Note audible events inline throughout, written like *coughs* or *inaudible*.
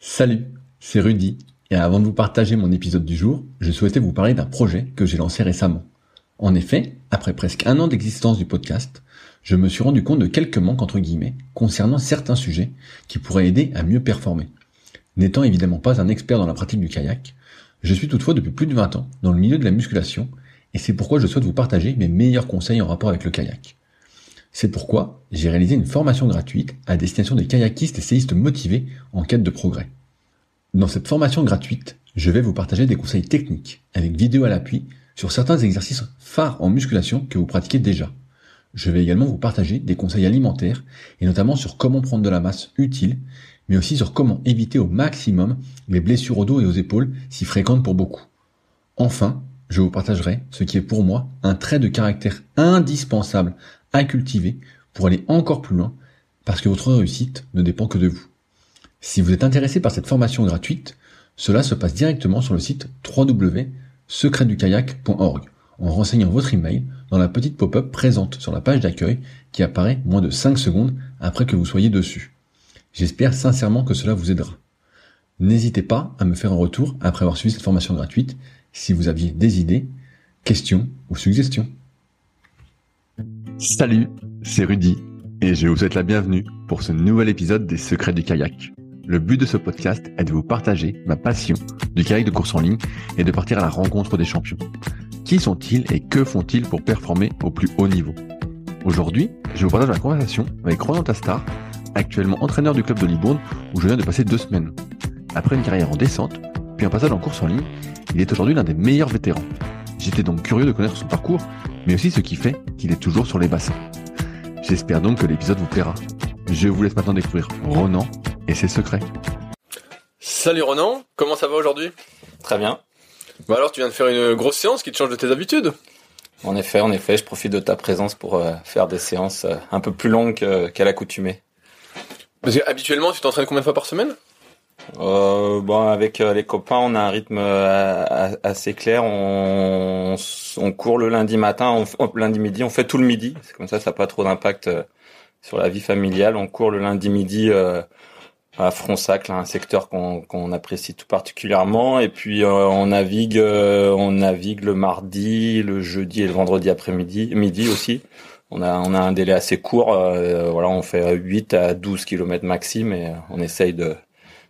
Salut, c'est Rudy, et avant de vous partager mon épisode du jour, je souhaitais vous parler d'un projet que j'ai lancé récemment. En effet, après presque un an d'existence du podcast, je me suis rendu compte de quelques manques entre guillemets concernant certains sujets qui pourraient aider à mieux performer. N'étant évidemment pas un expert dans la pratique du kayak, je suis toutefois depuis plus de 20 ans dans le milieu de la musculation, et c'est pourquoi je souhaite vous partager mes meilleurs conseils en rapport avec le kayak. C'est pourquoi j'ai réalisé une formation gratuite à destination des kayakistes et séistes motivés en quête de progrès. Dans cette formation gratuite, je vais vous partager des conseils techniques avec vidéo à l'appui sur certains exercices phares en musculation que vous pratiquez déjà. Je vais également vous partager des conseils alimentaires et notamment sur comment prendre de la masse utile, mais aussi sur comment éviter au maximum les blessures au dos et aux épaules si fréquentes pour beaucoup. Enfin, je vous partagerai ce qui est pour moi un trait de caractère indispensable à cultiver pour aller encore plus loin parce que votre réussite ne dépend que de vous. Si vous êtes intéressé par cette formation gratuite, cela se passe directement sur le site www.secretdukayak.org en renseignant votre email dans la petite pop-up présente sur la page d'accueil qui apparaît moins de 5 secondes après que vous soyez dessus. J'espère sincèrement que cela vous aidera. N'hésitez pas à me faire un retour après avoir suivi cette formation gratuite si vous aviez des idées, questions ou suggestions. Salut, c'est Rudy et je vous souhaite la bienvenue pour ce nouvel épisode des Secrets du kayak. Le but de ce podcast est de vous partager ma passion du kayak de course en ligne et de partir à la rencontre des champions. Qui sont-ils et que font-ils pour performer au plus haut niveau? Aujourd'hui, je vous partage ma conversation avec Ronan Tastar, actuellement entraîneur du club de Libourne où je viens de passer deux semaines. Après une carrière en descente, puis un passage en course en ligne, il est aujourd'hui l'un des meilleurs vétérans. J'étais donc curieux de connaître son parcours, mais aussi ce qui fait qu'il est toujours sur les bassins. J'espère donc que l'épisode vous plaira. Je vous laisse maintenant découvrir Ronan et ses secrets. Salut Ronan, comment ça va aujourd'hui? Très bien. Bah alors tu viens de faire une grosse séance qui te change de tes habitudes En effet, en effet, je profite de ta présence pour euh, faire des séances euh, un peu plus longues qu'à l'accoutumée. Parce que habituellement tu t'entraînes combien de fois par semaine? Euh, bon, avec euh, les copains, on a un rythme euh, assez clair. On, on court le lundi matin, on, lundi midi, on fait tout le midi. C'est comme ça, ça n'a pas trop d'impact euh, sur la vie familiale. On court le lundi midi à Fronsac, là, un secteur qu'on qu'on apprécie tout particulièrement. Et puis euh, on navigue, euh, on navigue le mardi, le jeudi et le vendredi après-midi, midi aussi. On a, on a un délai assez court. euh, voilà, on fait 8 à 12 km maxi, mais on essaye de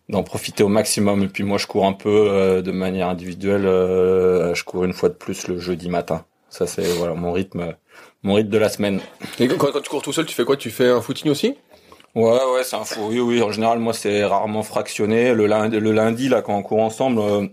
d'en profiter au maximum. Et puis moi, je cours un peu euh, de manière individuelle. euh, je cours une fois de plus le jeudi matin. Ça, c'est voilà mon rythme, mon rythme de la semaine. Et quand, quand tu cours tout seul, tu fais quoi? Tu fais un footing aussi? Ouais, ouais, c'est un fou. Oui, oui. En général, moi, c'est rarement fractionné. Le lundi, le lundi, là, quand on court ensemble, euh,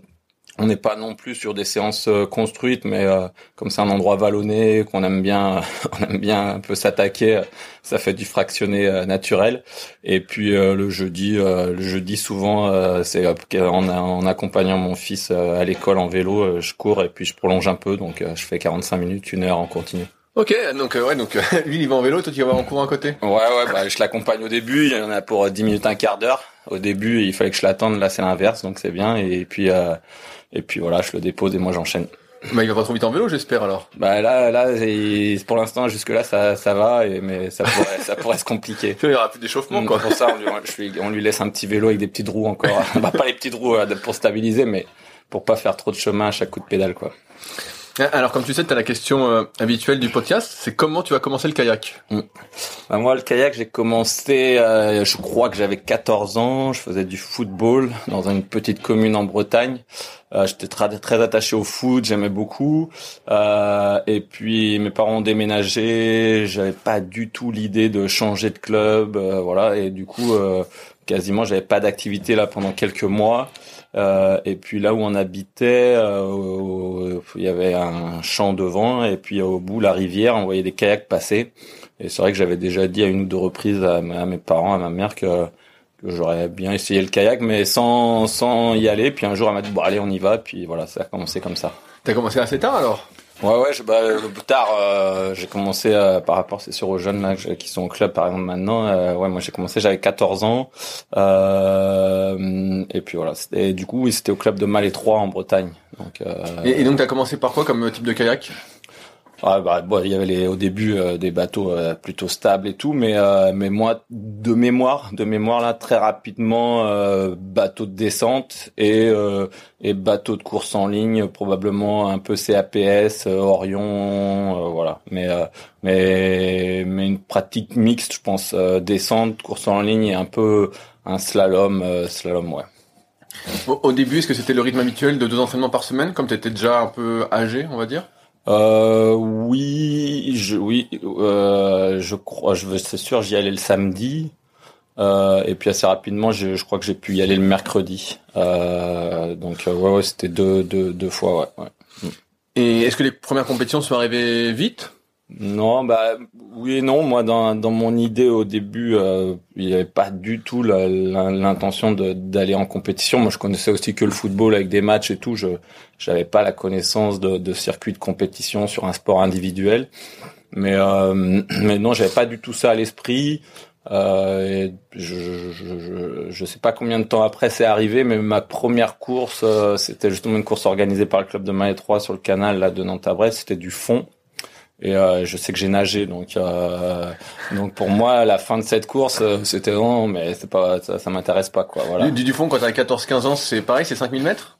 on n'est pas non plus sur des séances euh, construites, mais euh, comme c'est un endroit vallonné, qu'on aime bien, *laughs* on aime bien un peu s'attaquer, euh, ça fait du fractionné euh, naturel. Et puis euh, le jeudi, euh, le jeudi souvent, euh, c'est euh, en, en accompagnant mon fils euh, à l'école en vélo, euh, je cours et puis je prolonge un peu, donc euh, je fais 45 minutes, une heure en continu. Ok, donc euh, ouais, donc euh, *laughs* lui il va en vélo, toi tu vas en cours à côté? Ouais, ouais, bah, je l'accompagne au début. Il y en a pour 10 minutes, un quart d'heure. Au début, il fallait que je l'attende. Là, c'est l'inverse, donc c'est bien. Et puis, euh, et puis voilà, je le dépose et moi j'enchaîne. Bah il va pas trop vite en vélo, j'espère alors. Bah là, là, pour l'instant, jusque là, ça, ça va. Et, mais ça pourrait, ça pourrait se compliquer. Il y aura plus d'échauffement quoi. pour ça, on lui, je lui- on lui laisse un petit vélo avec des petites roues encore. *laughs* bah, pas les petites roues euh, pour stabiliser, mais pour pas faire trop de chemin à chaque coup de pédale, quoi. Ah, Alors comme tu sais, t'as la question euh, habituelle du podcast, c'est comment tu vas commencer le kayak Bah, moi, le kayak, j'ai commencé, euh, je crois que j'avais 14 ans, je faisais du football dans une petite commune en Bretagne. Euh, J'étais très, attaché au foot, j'aimais beaucoup. Et puis mes parents ont déménagé, j'avais pas du tout l'idée de changer de club, voilà. Et du coup, quasiment, j'avais pas d'activité là pendant quelques mois. Euh, et puis là où on habitait, euh, il y avait un champ devant, et puis au bout la rivière, on voyait des kayaks passer. Et c'est vrai que j'avais déjà dit à une ou deux reprises à mes parents, à ma mère que, que j'aurais bien essayé le kayak, mais sans, sans y aller. Puis un jour, elle m'a dit, bon, allez, on y va. Puis voilà, ça a commencé comme ça. T'as commencé assez tard alors? Ouais, ouais, je, bah, le plus tard, euh, j'ai commencé euh, par rapport, c'est sûr, aux jeunes là qui sont au club, par exemple, maintenant. euh, ouais, moi, j'ai commencé, j'avais 14 ans. Euh, et puis voilà, c'était, du coup, c'était au club de Malétroit en Bretagne. Donc, euh, et, et donc t'as commencé par quoi comme type de kayak? Ouais, bah, bon, il y avait les, au début euh, des bateaux euh, plutôt stables et tout, mais euh, mais moi de mémoire, de mémoire là très rapidement bateau de descente et et bateau de course en ligne, probablement un peu CAPS, Orion, voilà. Mais mais mais une pratique mixte, je pense, descente, course en ligne et un peu un slalom, slalom, ouais. Au début, est-ce que c'était le rythme habituel de deux entraînements par semaine, comme tu étais déjà un peu âgé, on va dire? Euh, oui, je, oui, euh, je crois, je c'est sûr, j'y allais le samedi. Euh, et puis assez rapidement, je, je crois que j'ai pu y aller le mercredi. Euh, donc euh, ouais, ouais c'était deux, deux, deux fois, ouais. ouais. Et est-ce que les premières compétitions sont arrivées vite? Non, bah oui et non. Moi, dans, dans mon idée au début, euh, il n'y avait pas du tout l'intention d'aller en compétition. Moi, je connaissais aussi que le football avec des matchs et tout. Je n'avais pas la connaissance de, de circuit de compétition sur un sport individuel. Mais euh, mais non, j'avais pas du tout ça à l'esprit. Euh, je, je, je, sais pas combien de temps après c'est arrivé, mais ma première course, euh, c'était justement une course organisée par le club de Maé 3 sur le canal là de Nantes à Brest. C'était du fond. Et euh, je sais que j'ai nagé, donc euh, donc pour moi la fin de cette course euh, c'était non, mais c'est pas ça, ça m'intéresse pas quoi. Voilà. Du, du fond quand t'as 14-15 ans c'est pareil, c'est 5000 mètres?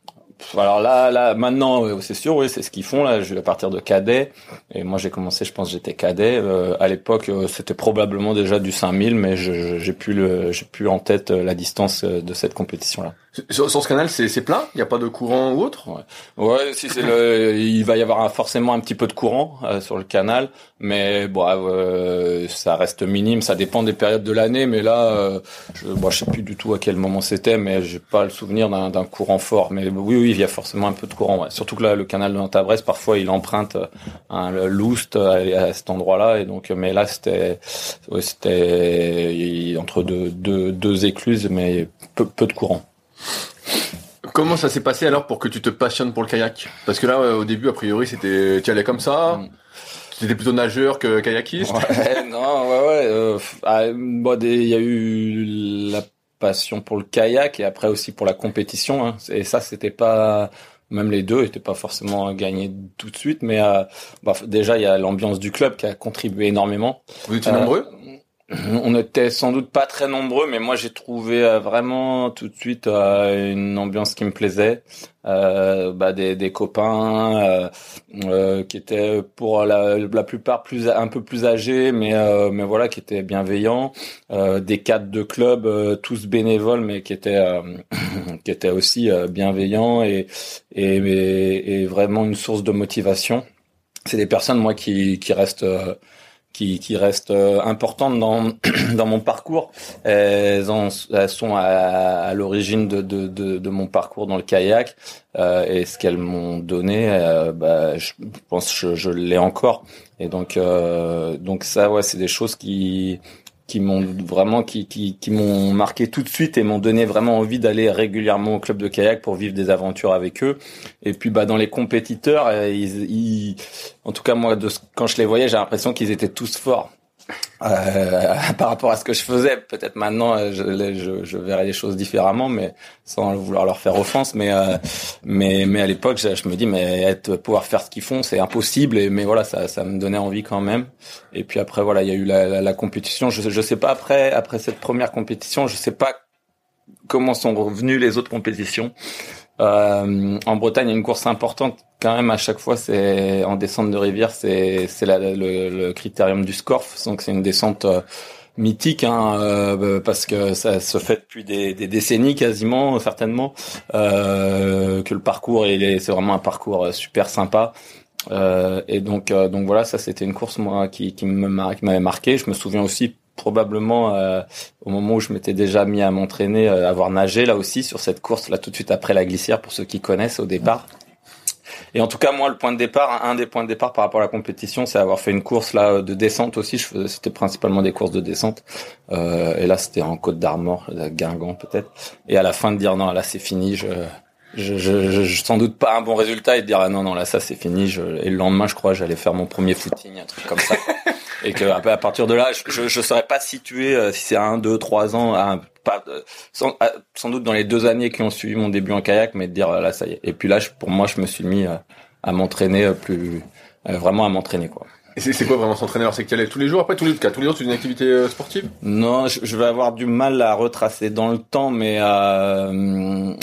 Alors là, là, maintenant, c'est sûr, oui, c'est ce qu'ils font là. Je vais à partir de cadet, et moi j'ai commencé, je pense, j'étais cadet. Euh, à l'époque, euh, c'était probablement déjà du 5000, mais j'ai plus le, j'ai plus en tête euh, la distance de cette compétition-là. Sur, ce canal, c'est plein? Il n'y a pas de courant ou autre? Ouais, ouais si c'est le, il va y avoir forcément un petit peu de courant sur le canal, mais bon, ça reste minime. Ça dépend des périodes de l'année, mais là, je, bon, je sais plus du tout à quel moment c'était, mais j'ai pas le souvenir d'un courant fort. Mais oui, oui il y a forcément un peu de courant. Ouais. Surtout que là, le canal de Nantes-Brest, parfois, il emprunte euh, un Loust à, cet endroit-là. Et donc, mais là, c'était, ouais, c'était entre deux, deux, deux écluses, mais peu, peu de courant. Comment ça s'est passé alors pour que tu te passionnes pour le kayak? Parce que là, au début, a priori, c'était, tu allais comme ça. Mm. Tu étais plutôt nageur que kayakiste. Ouais, *laughs* non, ouais, ouais. Euh, ah, il y a eu la passion pour le kayak et après aussi pour la compétition. Hein. Et ça, c'était pas même les deux n'étaient pas forcément gagnés tout de suite, mais euh, bah, déjà il y a l'ambiance du club qui a contribué énormément. Vous étiez nombreux? On était sans doute pas très nombreux, mais moi j'ai trouvé euh, vraiment tout de suite euh, une ambiance qui me plaisait. Euh, bah, des, des, copains qui étaient pour la, la, plupart plus un peu plus âgés, mais mais voilà qui étaient bienveillants. des cadres de club tous bénévoles, mais qui étaient *coughs* qui étaient aussi bienveillants et, et, et vraiment une source de motivation. C'est des personnes moi qui qui restent qui, qui restent euh, importantes dans, *clears throat* dans mon parcours. Elles, en, elles sont à, à l'origine de, de, de, de, mon parcours dans le kayak euh, et ce qu'elles m'ont donné, euh, bah, je pense que je, je l'ai encore. Et donc, euh, donc ça, ouais, c'est des choses qui qui m'ont vraiment qui, qui, qui m'ont marqué tout de suite et m'ont donné vraiment envie d'aller régulièrement au club de kayak pour vivre des aventures avec eux. Et puis bah dans les compétiteurs euh, ils, en tout cas moi de, quand je les voyais j'ai l'impression qu'ils étaient tous forts euh, *laughs* par rapport à ce que je faisais. Peut-être maintenant, euh, je, je, je, verrais les choses différemment, mais sans vouloir leur faire offense. Mais euh, mais mais à l'époque, je, me dis, mais être pouvoir faire ce qu'ils font, c'est impossible. Et mais voilà, ça ça me donnait envie quand même. Et puis après, voilà, il y a eu la, la, la compétition. Je je sais pas après après cette première compétition, je sais pas comment sont revenues les autres compétitions. Euh, en Bretagne, il y a une course importante quand même à chaque fois. C'est en descente de rivière, c'est c'est le, le, critérium du Scorf. Donc c'est une descente euh, mythique hein, euh, parce que ça se fait depuis des, des décennies quasiment certainement euh, que le parcours c'est vraiment un parcours super sympa et donc donc voilà ça c'était une course moi qui qui m'avait marqué je me souviens aussi probablement euh, au moment où je m'étais déjà mis à m'entraîner, euh, avoir nagé là aussi sur cette course là tout de suite après la glissière pour ceux qui connaissent au départ. Et en tout cas moi le point de départ, un des points de départ par rapport à la compétition, c'est avoir fait une course là de descente aussi. Je faisais, c'était principalement des courses de descente. Euh, et là c'était en Côte d'Armor, Guingamp peut-être. Et à la fin de dire non là c'est fini, je je, je, je, sans doute pas un bon résultat et de dire ah non non là ça c'est fini je, et le lendemain je crois j'allais faire mon premier footing un truc comme ça et que à partir de là, je je saurais pas situer euh, si c'est un, deux, trois ans, un, pas euh, sans, euh, sans, doute dans les deux années qui ont suivi mon début en kayak, mais de dire là ça y est. Et puis là, pour moi, je me suis mis à, à m'entraîner plus vraiment à m'entraîner quoi. Et c'est quoi vraiment s'entraîner Alors c'est que tu allais tous les jours après tous les cas tous les jours tu fais une activité euh, sportive? Non, je, vais avoir du mal à retracer dans le temps, mais euh,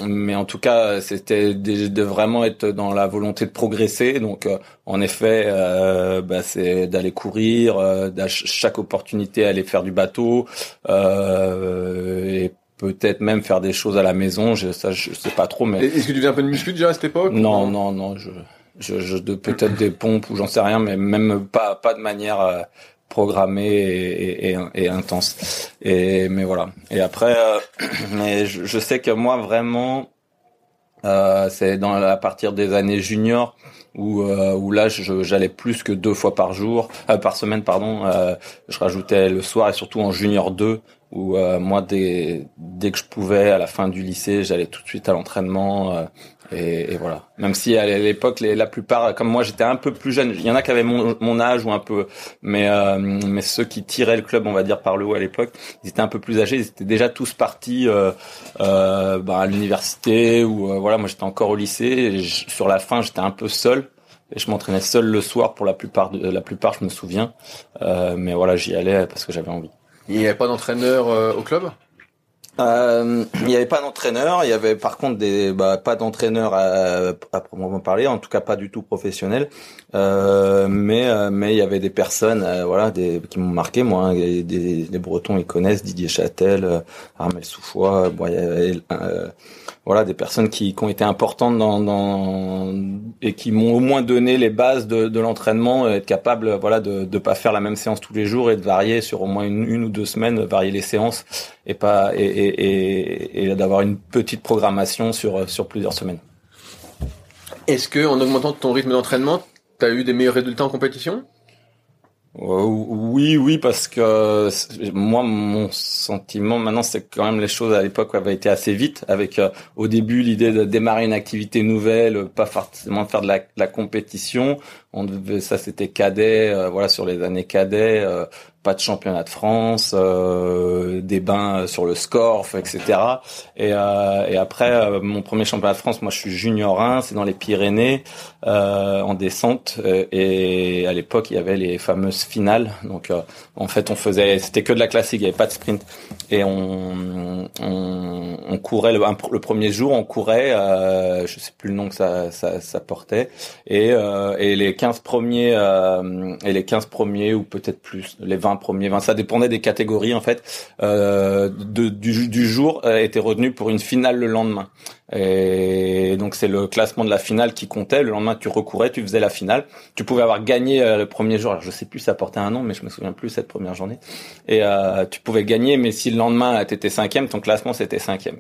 mais en tout cas c'était de, vraiment être dans la volonté de progresser. Donc euh, en effet, euh, bah, c'est d'aller courir, euh, chaque opportunité aller faire du bateau et peut-être même faire des choses à la maison. Je, ça je sais pas trop, mais est-ce que tu faisais un peu de muscu déjà à cette époque? Non, non, non, je je, je de peut-être des pompes ou j'en sais rien, mais même pas pas de manière euh, programmée et, et, et, intense. Et mais voilà. Et après, euh, *clears throat* mais je, je, sais que moi vraiment, euh, c'est dans à partir des années juniors où euh, où là j'allais plus que deux fois par jour, par semaine pardon. je rajoutais le soir et surtout en junior 2 où moi dès dès que je pouvais à la fin du lycée, j'allais tout de suite à l'entraînement et, et, voilà. Même si à l'époque, la plupart, comme moi, j'étais un peu plus jeune. Il y en a qui avaient mon, mon âge ou un peu, mais euh, mais ceux qui tiraient le club, on va dire par le haut à l'époque, ils étaient un peu plus âgés. Ils étaient déjà tous partis euh, euh, bah, à l'université ou euh, voilà. Moi, j'étais encore au lycée. Et sur la fin, j'étais un peu seul et je m'entraînais seul le soir pour la plupart. De, la plupart, je me souviens. Euh, mais voilà, j'y allais parce que j'avais envie. Il n'y avait pas d'entraîneur au club? Euh, il n'y avait pas d'entraîneur, il y avait par contre des bah, pas d'entraîneur à, à proprement parler, en tout cas pas du tout professionnel, euh, mais euh, mais il y avait des personnes euh, voilà des qui m'ont marqué moi, hein, des, des, Bretons ils connaissent Didier Châtel, euh, Armel Soufois, bon, il y avait, voilà des personnes qui, qui ont été importantes dans, et qui m'ont au moins donné les bases de, l'entraînement, être capable voilà de de pas faire la même séance tous les jours et de varier sur au moins une, une ou deux semaines, varier les séances et pas et, et, d'avoir une petite programmation sur sur plusieurs semaines. Est-ce que en augmentant ton rythme d'entraînement, tu as eu des meilleurs résultats en compétition? euh, oui, oui, parce que moi, mon sentiment maintenant, c'est quand même les choses à l'époque avaient été assez vite. Avec euh, au début l'idée de démarrer une activité nouvelle, pas forcément faire de la, de la compétition. On devait, ça c'était cadet, euh, voilà sur les années cadets pas de championnat de France, euh, des bains sur le Scorf, etc. Et, euh, et après, euh, mon premier championnat de France, moi je suis junior 1, c'est dans les Pyrénées, euh, en descente. Et à l'époque, il y avait les fameuses finales. Donc en fait, on faisait, c'était que de la classique, il n'y avait pas de sprint. Et on, on, on courait le, le, premier jour, on courait, je sais plus le nom que ça, ça, ça portait. Et, et les 15 premiers, et les 15 premiers ou peut-être plus, les 20 vin. Ça dépendait des catégories en fait. Euh, du, jour euh, était retenu pour une finale le lendemain. Et donc c'est le classement de la finale qui comptait. Le lendemain tu recourais, tu faisais la finale. Tu pouvais avoir gagné euh, le premier jour. Alors je sais plus ça portait un nom, mais je me souviens plus cette première journée. Et tu pouvais gagner, mais si le lendemain tu étais cinquième, ton classement c'était cinquième.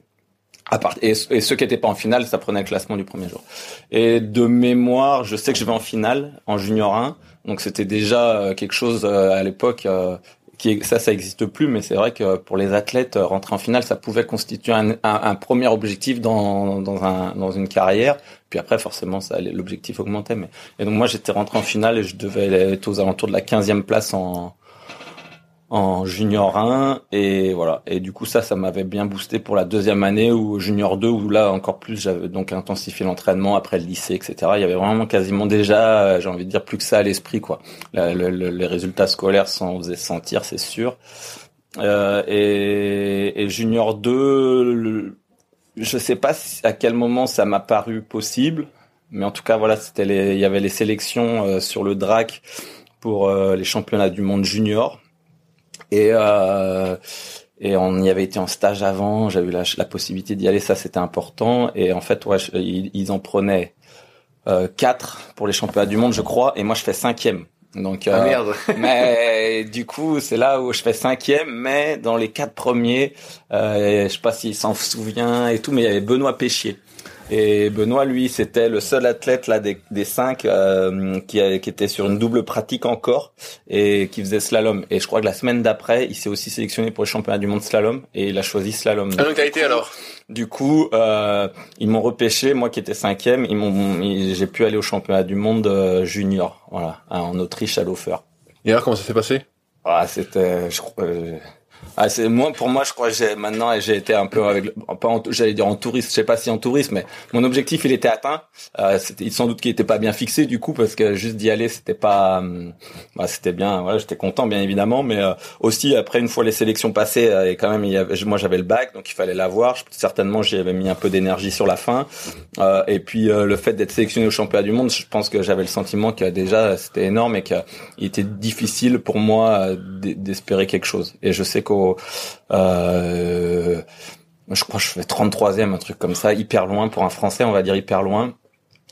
Et, ceux qui étaient pas en finale, ça prenait le classement du premier jour. Et de mémoire, je sais que je vais en finale en junior 1. Donc c'était déjà euh, quelque chose euh, à l'époque euh, qui ça ça existe plus, mais c'est vrai que pour les athlètes rentrer en finale, ça pouvait constituer un, un, premier objectif dans dans un dans une carrière. Puis après forcément ça l'objectif augmentait. Mais et donc moi j'étais rentré en finale et je devais être aux alentours de la 15e place en en junior 1 et voilà. Et du coup ça ça m'avait bien boosté pour la deuxième année ou junior 2 où là encore plus j'avais donc intensifié l'entraînement après le lycée etc il y avait vraiment quasiment déjà euh, j'ai envie de dire plus que ça à l'esprit quoi. Les résultats scolaires s'en faisaient sentir c'est sûr. Euh, et, et, junior 2 le, je sais pas à quel moment ça m'a paru possible mais en tout cas voilà c'était il y avait les sélections euh, sur le DRAC pour euh, les championnats du monde junior et euh, et on y avait été en stage avant. J'avais eu la, la possibilité d'y aller. Ça, c'était important. Et en fait, ouais, ils, en prenaient euh, quatre pour les championnats du monde, je crois. Et moi, je fais cinquième. Donc, ah, merde. Euh, *laughs* mais du coup, c'est là où je fais cinquième. Mais dans les quatre premiers, euh, je sais pas s'il s'en souvient et tout, mais il y avait Benoît Péchier. Et Benoît, lui, c'était le seul athlète là des, des cinq euh, qui, qui était sur une double pratique encore et qui faisait slalom. Et je crois que la semaine d'après, il s'est aussi sélectionné pour les championnats du monde slalom et il a choisi slalom. Ah donc t'as été alors Du coup, euh, ils m'ont repêché, moi qui étais cinquième, ils m'ont, j'ai pu aller au championnat du monde euh, junior, voilà, en Autriche à Laufer. Et alors comment ça s'est passé? Ah, c'était, je crois. Euh, Ah, c'est moi pour moi je crois que j'ai maintenant j'ai été un peu avec j'allais dire en touriste je sais pas si en touriste mais mon objectif il était atteint. Euh, c'était sans doute qu'il était pas bien fixé du coup parce que juste d'y aller c'était pas hum, bah, c'était bien voilà j'étais content bien évidemment mais euh, aussi après une fois les sélections passées euh, et quand même il y avait, moi j'avais le bac donc il fallait l'avoir. Certainement j'y avais mis un peu d'énergie sur la fin. Euh, et puis le fait d'être sélectionné au championnat du monde je pense que j'avais le sentiment que déjà c'était énorme et qu'il était difficile pour moi d'espérer quelque chose. Et je sais qu'au euh, je crois que je fais 33e, un truc comme ça, hyper loin pour un Français, on va dire hyper loin.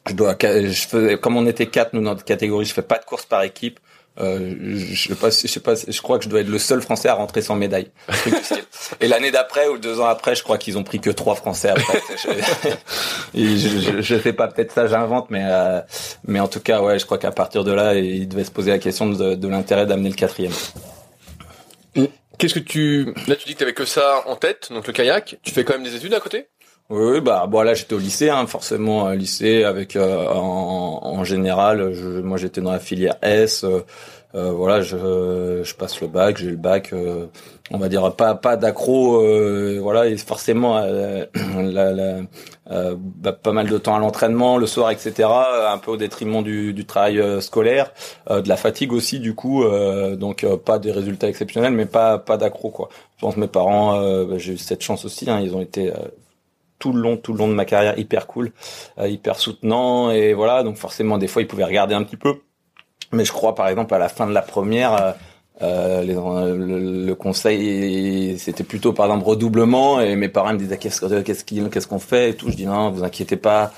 Je dois, je fais, comme on était quatre nous dans notre catégorie, je fais pas de course par équipe. Euh, je sais pas, je sais pas, je crois que je dois être le seul Français à rentrer sans médaille. Et l'année d'après ou deux ans après, je crois qu'ils ont pris que trois Français. Après. *laughs* je, je, je, fais pas peut-être ça, j'invente, mais euh, mais en tout cas, ouais, je crois qu'à partir de là, il devait se poser la question de, de l'intérêt d'amener le quatrième. Qu'est-ce que tu là tu dis que t'avais que ça en tête, donc le kayak. Tu fais quand même des études à côté? Oui, bah bon là j'étais au lycée, hein, forcément un lycée avec euh, en, en, général, je, moi j'étais dans la filière S, euh, euh, voilà, je, je passe le bac, j'ai le bac, euh, on va dire pas pas d'accro, euh, voilà, et forcément *clears throat* la, la, bah, pas mal de temps à l'entraînement, le soir, etc. Un peu au détriment du, du travail scolaire, de la fatigue aussi du coup, donc pas des résultats exceptionnels, mais pas pas d'accro quoi. Je pense mes parents, bah, j'ai eu cette chance aussi, hein, ils ont été tout le long, tout le long de ma carrière hyper cool, hyper soutenant et voilà. Donc forcément, des fois, ils pouvaient regarder un petit peu. Mais je crois, par exemple, à la fin de la première, euh, euh le, conseil, c'était plutôt, par exemple, redoublement. Et mes parents me disaient qu'est-ce qu'on fait et tout. Je dis non, vous inquiétez pas.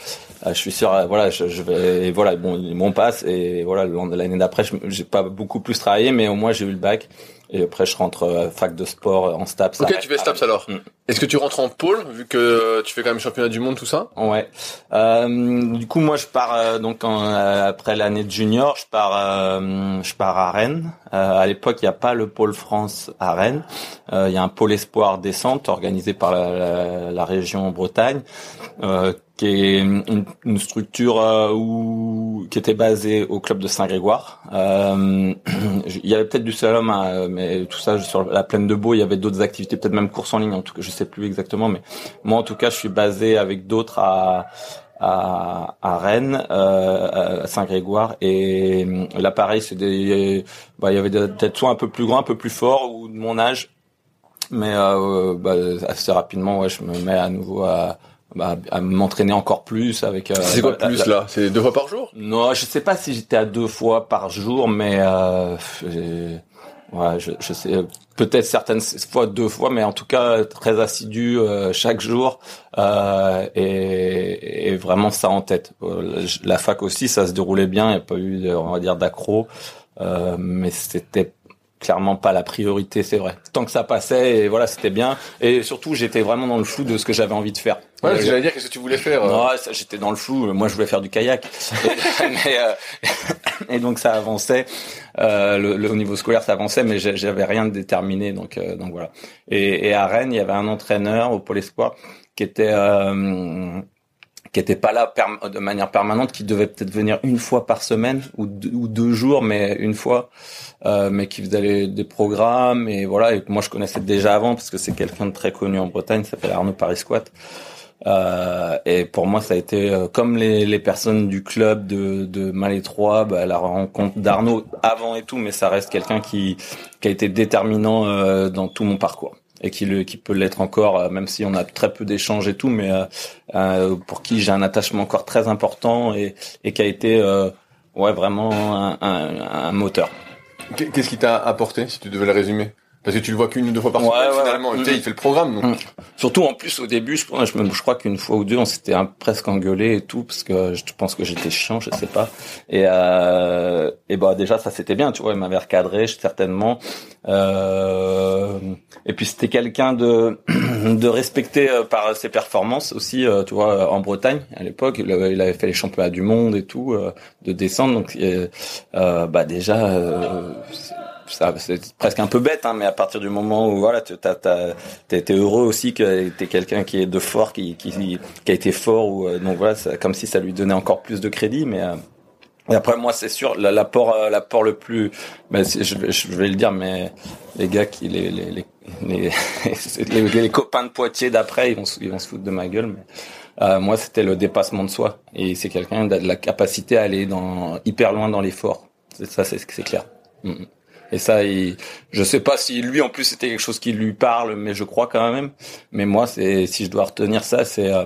Euh, je suis sûr. Euh, voilà, je, je vais. Et voilà, bon, mon passe. Et voilà, l'année d'après, j'ai pas beaucoup plus travaillé, mais au moins j'ai eu le bac. Et après, je rentre euh, fac de sport euh, en STAPS. Ok, tu fais STAPS alors. Mm. Est-ce que tu rentres en pôle, vu que tu fais quand même championnat du monde, tout ça? Ouais. Euh, du coup, moi, je pars euh, donc en, après l'année de junior, je pars, je pars à Rennes. à l'époque, il n'y a pas le pôle France à Rennes. Il y a un pôle espoir descente organisé par la, la, la région Bretagne qui est une, une structure euh, où, qui était basée au club de Saint-Grégoire. Euh, *clears throat* il y avait peut-être du slalom, hein, mais tout ça sur la plaine de Beau, il y avait d'autres activités, peut-être même course en ligne. En tout cas, je sais plus exactement, mais moi, en tout cas, je suis basé avec d'autres à à, à Rennes, euh, à Saint-Grégoire. Et là, pareil, c'est des, bah, il y avait peut-être soit un peu plus grand, un peu plus fort, ou de mon âge. Mais euh, bah, assez rapidement, ouais, je me mets à nouveau à, bah, à m'entraîner encore plus avec. Euh, c'est quoi plus là? C'est deux fois par jour? Non, je sais pas si j'étais à deux fois par jour, mais euh, ouais, je, je sais peut-être certaines fois deux fois, mais en tout cas très assidu euh, chaque jour euh, et, et, vraiment ça en tête. Euh, la fac aussi, ça se déroulait bien, il n'y a pas eu, on va dire, d'accro, euh, mais c'était clairement pas la priorité, c'est vrai. Tant que ça passait, et voilà, c'était bien. Et surtout, j'étais vraiment dans le flou de ce que j'avais envie de faire. Ouais, j'allais dire, qu'est-ce que tu voulais faire Non, j'étais dans le flou. Moi, je voulais faire du kayak. *laughs* *laughs* et, euh, et donc, ça avançait. Euh, le, au niveau scolaire, ça avançait, mais j'avais rien de déterminé. Donc, euh, donc voilà. Et, et, à Rennes, il y avait un entraîneur au Pôle Espoir qui était euh, qui était pas là de manière permanente, qui devait peut-être venir une fois par semaine ou deux, ou deux jours, mais une fois, euh, mais qui faisait des programmes et voilà. Et moi, je connaissais déjà avant parce que c'est quelqu'un de très connu en Bretagne, s'appelle Arnaud Paris Squat. Euh, et pour moi, ça a été euh, comme les, les, personnes du club de, de Malétroit, bah, la rencontre d'Arnaud avant et tout, mais ça reste quelqu'un qui, qui a été déterminant euh, dans tout mon parcours et qui, le, qui peut l'être encore, euh, même si on a très peu d'échanges et tout, mais euh, euh, pour qui j'ai un attachement encore très important et, et qui a été ouais vraiment un, un, un moteur. Qu'est-ce qui t'a apporté, si tu devais le résumer? Parce que tu le vois qu'une ou deux fois par semaine, finalement. il fait le programme, donc. Mm. Surtout, en plus, au début, je, je, je crois qu'une fois ou deux, on s'était presque engueulé et tout, parce que je pense que j'étais chiant, je sais pas. Et, euh, et bah, déjà, ça c'était bien, tu vois, il m'avait recadré, certainement. Euh, et puis, c'était quelqu'un de, *clears throat* de respecté euh, par ses performances aussi, euh, tu vois, en Bretagne, à l'époque. Il, il, avait fait les championnats du monde et tout, euh, de descendre. Donc, bah, déjà, c'est presque un peu bête, hein, mais à partir du moment où voilà, tu été heureux aussi que t'es quelqu'un qui est de fort, qui, qui, a été fort, ou euh, donc voilà, comme si ça lui donnait encore plus de crédit, mais euh, après, moi, c'est sûr, l'apport, euh, l'apport le plus, ben, je, vais, le dire, mais les gars qui, les, les, les, les, *laughs* copains de Poitiers d'après, ils vont, ils vont se foutre de ma gueule, mais moi, c'était le dépassement de soi. Et c'est quelqu'un qui a de la capacité à aller dans hyper loin dans l'effort. Ça, c'est c'est clair. Mm, mm. Et ça, il, je sais pas si lui en plus c'était quelque chose qui lui parle, mais je crois quand même. Mais moi, c'est si je dois retenir ça, c'est euh,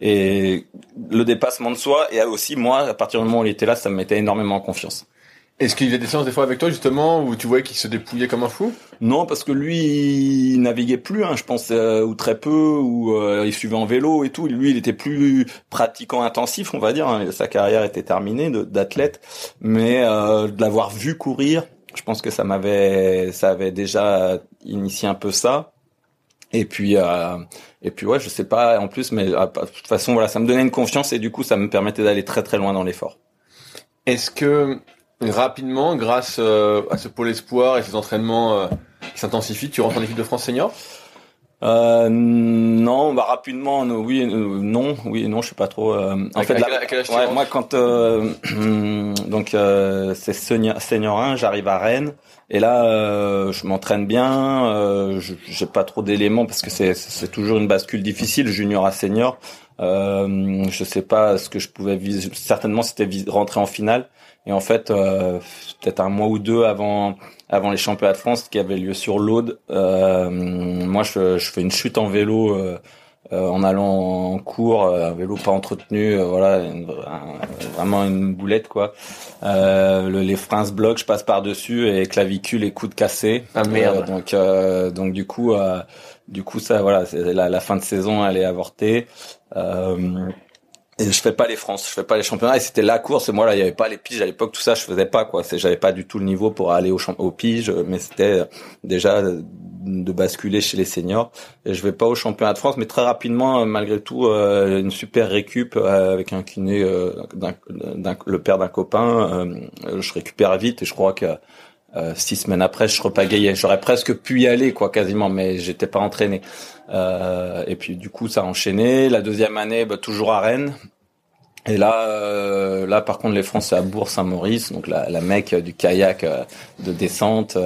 et le dépassement de soi et aussi moi, à partir du moment où il était là, ça me mettait énormément en confiance. Est-ce qu'il y a des séances des fois avec toi justement où tu voyais qu'il se dépouillait comme un fou? Non, parce que lui, il naviguait plus, hein, je pense, euh, ou très peu, ou euh, il suivait en vélo et tout. Lui, il était plus pratiquant intensif, on va dire. Hein. Sa carrière était terminée d'athlète, mais euh, de l'avoir vu courir, je pense que ça m'avait, ça avait déjà initié un peu ça. Et puis, euh, et puis ouais, je sais pas en plus, mais euh, de toute façon, voilà, ça me donnait une confiance et du coup, ça me permettait d'aller très très loin dans l'effort. Est-ce que rapidement, grâce euh, à ce pôle espoir et ces entraînements qui s'intensifient, tu rentres en équipe de France senior? Euh, non, bah rapidement, oui, non, oui, non, je sais pas trop. en fait, ouais, moi quand *clears throat* donc c'est senior, senior 1, j'arrive à Rennes et là, euh, je m'entraîne bien. Euh, j'ai pas trop d'éléments parce que c'est c'est toujours une bascule difficile, junior à senior. Euh, je sais pas ce que je pouvais viser. Certainement, c'était rentrer en finale. Et en fait, euh, peut-être un mois ou deux avant avant les championnats de France qui avaient lieu sur l'Aude, euh, moi, je, je, fais une chute en vélo. Euh, euh, en allant en cours, euh, un vélo pas entretenu, euh, voilà, vraiment une boulette quoi. Le, les freins se bloquent, je passe par dessus et clavicule et coude cassé. Ah merde. donc donc du coup du coup ça voilà, la, la, fin de saison elle est avortée. Et je fais pas les France, je fais pas les championnats. Et c'était la course. Moi là, il y avait pas les piges à l'époque, tout ça, je faisais pas quoi. C'est, j'avais pas du tout le niveau pour aller au, au pige, mais c'était déjà de basculer chez les seniors. Et je vais pas au championnat de France, mais très rapidement, malgré tout, euh, une super récup euh, avec un kiné, euh, le père d'un copain. je récupère vite et je crois que six semaines après, je repagayais. J'aurais presque pu y aller, quoi, quasiment, mais j'étais pas entraîné. et puis du coup, ça a enchaîné. La deuxième année, bah, toujours à Rennes. Et là, euh, là par contre, les Français à Bourg-Saint-Maurice, donc la, la mecque du kayak euh, de descente.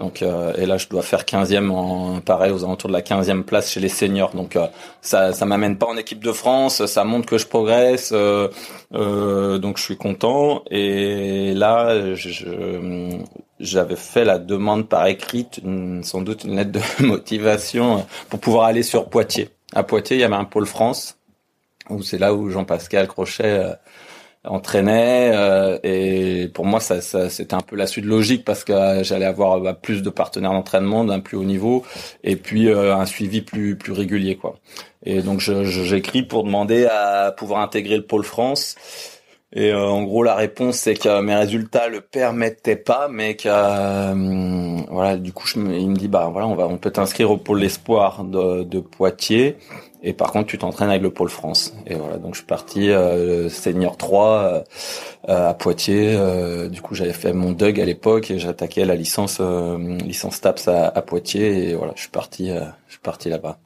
Euh, donc, et là, je dois faire 15e en pareil aux alentours de la 15e place chez les seniors. Donc, ça, ça m'amène pas en équipe de France, ça montre que je progresse. donc, je suis content. Et là, j'avais fait la demande par écrite, sans doute une lettre de *laughs* motivation pour pouvoir aller sur Poitiers. À Poitiers, il y avait un pôle France où c'est là où Jean-Pascal Crochet euh, entraînait euh, et pour moi ça, ça c'était un peu la suite logique parce que euh, j'allais avoir bah, plus de partenaires d'entraînement d'un plus haut niveau et puis un suivi plus plus régulier quoi. Et donc j'écris pour demander à pouvoir intégrer le pôle France. Et en gros la réponse c'est que mes résultats le permettaient pas mais que voilà du coup je il me dit bah voilà on va on peut t'inscrire au pôle espoir de, de Poitiers et par contre, tu t'entraînes avec le pôle France. Et voilà, donc je suis parti euh, senior 3 euh, à Poitiers. Euh, du coup, j'avais fait mon DUG à l'époque et j'attaquais la licence euh, licence TAPS à, à, Poitiers. Et voilà, je suis parti, je suis parti là-bas.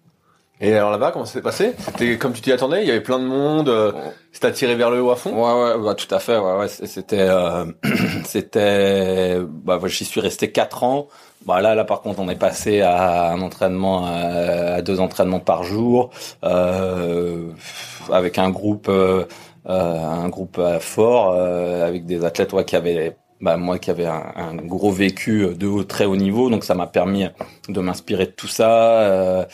Et alors là-bas, comment ça s'est passé? C'était comme tu t'y attendais Il y avait plein de monde. C'était attiré vers le haut à fond? Ouais, ouais, bah, tout à fait. Ouais, ouais. C'était, *clears throat* c'était. Bah, j'y suis resté quatre ans. Bah là, là par contre, on est passé à un entraînement, à, deux entraînements par jour, euh, avec un groupe, euh, un groupe fort, euh, avec des athlètes ouais, qui avaient, bah, moi qui avait un, gros vécu de très haut niveau, donc ça m'a permis de m'inspirer de tout ça.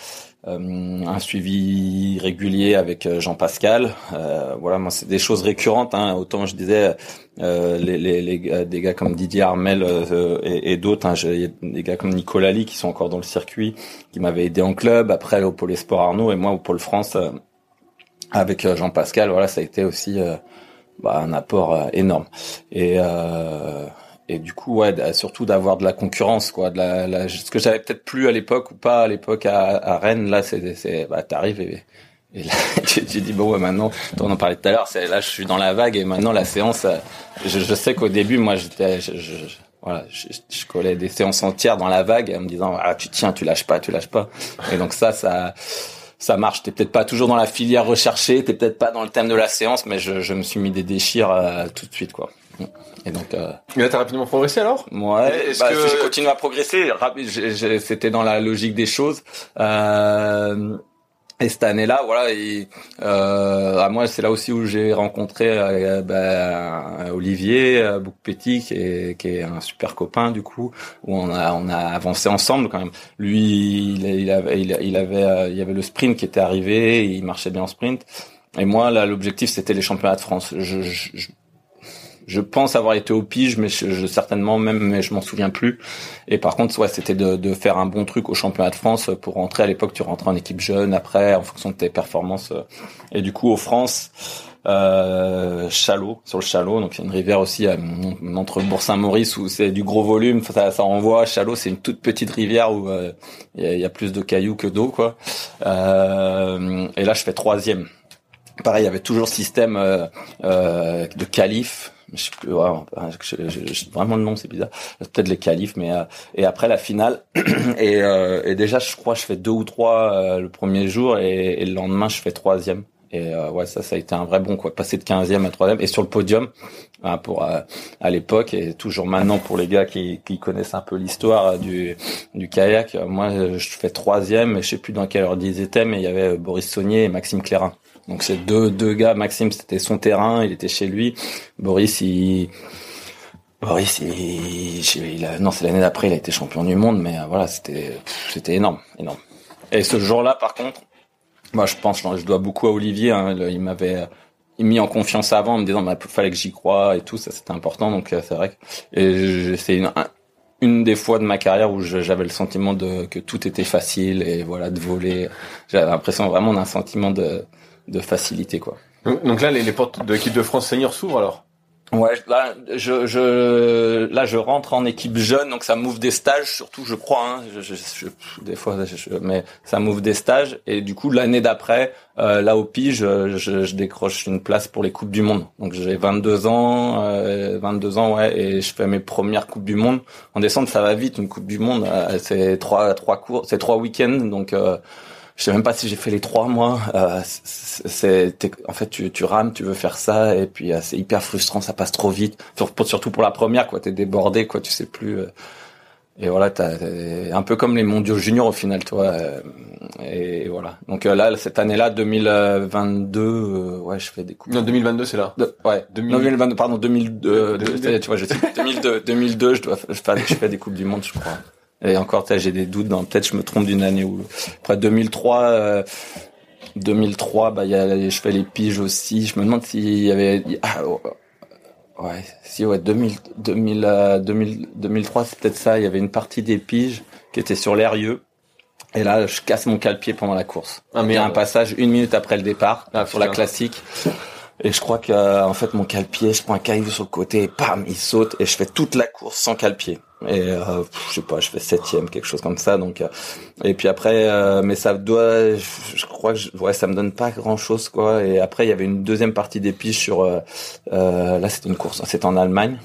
Euh, euh, un suivi régulier avec euh, Jean-Pascal. Euh, voilà, moi c'est des choses récurrentes. Hein. Autant je disais les, les, les, des gars comme Didier Armel et, et d'autres. Hein. Des gars comme Nicolas Lee qui sont encore dans le circuit, qui m'avaient aidé en club. Après au Pôle Sport Arnaud et moi au Pôle France avec Jean-Pascal. Voilà, ça a été aussi bah, un apport énorme. Et et du coup ouais surtout d'avoir de la concurrence quoi de la, la ce que j'avais peut-être plus à l'époque ou pas à l'époque à, à, Rennes là c'est c'est bah t'arrives et, et là *laughs* tu, tu dis bon ouais maintenant on en parlait tout à l'heure c'est là je suis dans la vague et maintenant la séance je, je sais qu'au début moi j'étais je, je, voilà, je, collais des séances entières dans la vague en me disant ah tu tiens, tu lâches pas, tu lâches pas. Et donc ça, ça, ça marche. T'es peut-être pas toujours dans la filière recherchée, t'es peut-être pas dans le thème de la séance, mais je, je me suis mis des déchires euh, tout de suite quoi. Et donc, euh, Et là, t'as rapidement progressé alors? Ouais, Est-ce bah, que- j'ai continué à progresser. Rapi- j'ai- j'ai- C'était dans la logique des choses. Euh, et cette année-là, voilà, et, euh, à moi, c'est là aussi où j'ai rencontré euh, bah, Olivier euh, Boucpetit, qui est, qui est un super copain du coup, où on a on a avancé ensemble quand même. Lui, il, il avait il, il avait euh, il y avait le sprint qui était arrivé, il marchait bien en sprint. Et moi, là, l'objectif, c'était les championnats de France. Je, je, je, je pense avoir été au pige, mais je, je- certainement même, mais je m'en souviens plus. Et par contre, ouais, c'était de, de faire un bon truc au championnat de France pour rentrer. À l'époque, tu rentrais en équipe jeune. Après, en fonction de tes performances. euh. Et du coup, au France, euh, Chalot, sur le Chalot, donc il y a une rivière aussi euh, entre Bourg-Saint-Maurice où c'est du gros volume. Ça, ça renvoie. Chalot, c'est une toute petite rivière où euh, il y, a, il y a plus de cailloux que d'eau, quoi. Euh, et là, je fais troisième. Pareil, il y avait toujours système euh, euh, de qualif. Je sais plus, je- je- vraiment le nom c'est bizarre. Peut-être les qualifs, mais euh, et après la finale. *clears throat* et, euh, et déjà, je crois, je fais deux ou trois euh, le premier jour et, et le lendemain, je fais troisième. Et euh, ouais, ça, ça a été un vrai bon quoi, passer de 15e à troisième et sur le podium hein, pour euh, à l'époque et toujours maintenant pour les gars qui, qui connaissent un peu l'histoire euh, du du kayak. Moi, je fais troisième, je sais plus dans quelle ordre ils étaient, mais il y avait Boris Saunier et Maxime Clérin. Donc c'est deux deux gars. Maxime, c'était son terrain, il était chez lui. Boris, il Boris, il, non, c'est l'année d'après, il a été champion du monde, mais euh, voilà, c'était c'était énorme, énorme. Et ce jour-là, par contre, moi, je pense, je dois beaucoup à Olivier. hein, il m'avait mis en confiance avant, en me disant, bah, fallait que j'y croie et tout, ça c'était important. Donc euh, c'est vrai et c'est une un- une des fois de ma carrière où j'avais le sentiment que tout était facile et voilà de voler. J'avais l'impression vraiment d'un sentiment de de facilité quoi. Donc là, les, les portes de l'équipe de France senior s'ouvrent alors? Ouais, là je, je là je rentre en équipe jeune, donc ça m'ouvre des stages surtout, je crois. Hein, je, je, je- des fois, mais ça m'ouvre des stages et du coup l'année d'après, euh, là au pige, je, décroche une place pour les coupes du monde. Donc j'ai 22 ans, euh, 22 ans ouais, et je fais mes premières coupes du monde. En décembre, ça va vite, une coupe du monde, euh, c'est trois trois cours, c'est trois week-ends, donc. Je sais même pas si j'ai fait les trois mois. Euh, c'est, en fait, tu, tu rames, tu veux faire ça, et puis euh, c'est hyper frustrant, ça passe trop vite. Surtout pour la première, quoi. T'es débordé, quoi. Tu sais plus. euh, et voilà, t'as, un peu comme les mondiaux juniors au final, toi. euh, et voilà. Donc là, cette année-là, 2022, euh, ouais, je fais des coupes. Non, 2022, c'est là. De- ouais, 2000. non, 2022, pardon, 2002, euh, 2002. ça y est, tu vois, je sais, 2002, 2002, je dois, je fais, je fais des coupes du monde, je crois. Et encore, j'ai des doutes dans, peut-être je me trompe d'une année ou, après 2003, euh, 2003, bah, il y a, je fais les piges aussi. Je me demande s'il y avait, ah, oh, ouais, si, ouais, 2000, 2000, euh, 2000, 2003, c'est peut-être ça. Il y avait une partie des piges qui était sur l'Erieux. Et là, je casse mon cale-pied pendant la course. Ah, Il y a un passage une minute après le départ Ah, sur la classique. Et je crois que euh, en fait mon cale-pied, je prends un caillou sur le côté, et pam, il saute et je fais toute la course sans cale-pied. Et euh, je sais pas, je fais septième, quelque chose comme ça. Donc euh, et puis après, euh, mais ça doit, je, je crois que je- ouais, ça me donne pas grand chose quoi. Et après il y avait une deuxième partie des piges sur, euh, euh, là c'était une course, c'était en Allemagne.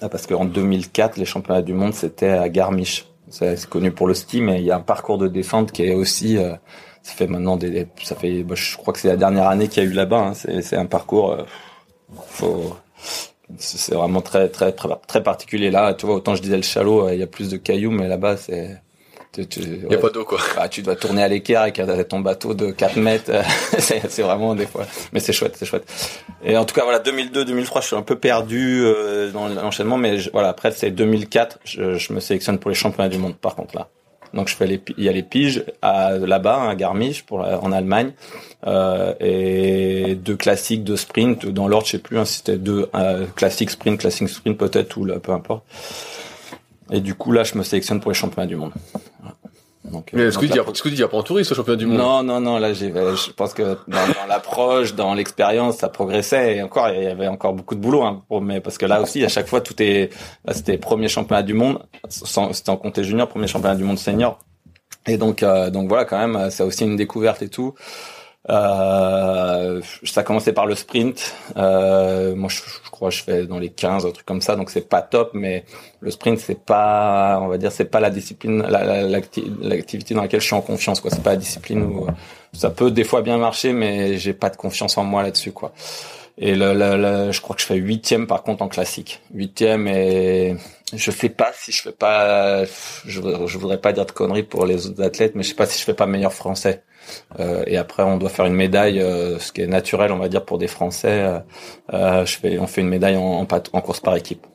Ah, Parce qu'en 2004, les championnats du monde, c'était à Garmisch. C'est connu pour le ski, mais il y a un parcours de descente qui est aussi... euh, ça fait maintenant des... Ça fait, bah, je crois que c'est la dernière année qu'il y a eu là-bas. hein. C'est un parcours... faut, c'est vraiment très, très, très, très particulier. Là, tu vois, autant je disais le chalot, euh, il y a plus de cailloux, mais là-bas, c'est... Tu, tu, Il y a ouais. pas d'eau, quoi. Ah, tu dois tourner à l'équerre avec ton bateau de 4 mètres. *laughs* c'est c'est vraiment des fois. Mais c'est chouette, c'est chouette. Et en tout cas, voilà, 2002, 2003, je suis un peu perdu euh, dans l'enchaînement. Mais je- voilà, après, c'est 2004, je, je me sélectionne pour les championnats du monde, par contre, là. Donc, je fais les, il y a les piges là-bas, à Garmisch, pour en Allemagne. Euh, et deux classiques, deux sprints. Dans l'ordre, je sais plus, hein, si c'était deux euh, classiques, sprint, classique, sprint, peut-être, ou là, peu importe. Et du coup, là, je me sélectionne pour les championnats du monde. Donc, Mais euh, est-ce que tu dis, en touriste au championnat du monde non, non, non, là, j'ai, je pense que dans, dans l'approche, dans l'expérience, ça progressait et encore, il y avait encore beaucoup de boulot, hein, pour, mais parce que là aussi, à chaque fois, tout est, là, c'était premier championnat du monde, c'était en comté junior, premier championnat du monde senior. Et donc, euh, donc voilà, quand même, c'est aussi une découverte et tout. Euh, ça a commencé par le sprint. Euh, moi, je, je crois, que je fais dans les 15, un truc comme ça. Donc, c'est pas top, mais le sprint, c'est pas, on va dire, c'est pas la discipline, la- la- l'acti- l'activité dans laquelle je suis en confiance, quoi. C'est pas la discipline où ça peut des fois bien marcher, mais j'ai pas de confiance en moi là-dessus, quoi. Et le, je crois que je fais huitième par contre en classique. Huitième et je sais pas si je fais pas, je, je voudrais pas dire de conneries pour les autres athlètes, mais je sais pas si je fais pas meilleur français. Euh, et après, on doit faire une médaille, euh, ce qui est naturel, on va dire, pour des Français. Euh je fais, on fait une médaille en, en, en course par équipe.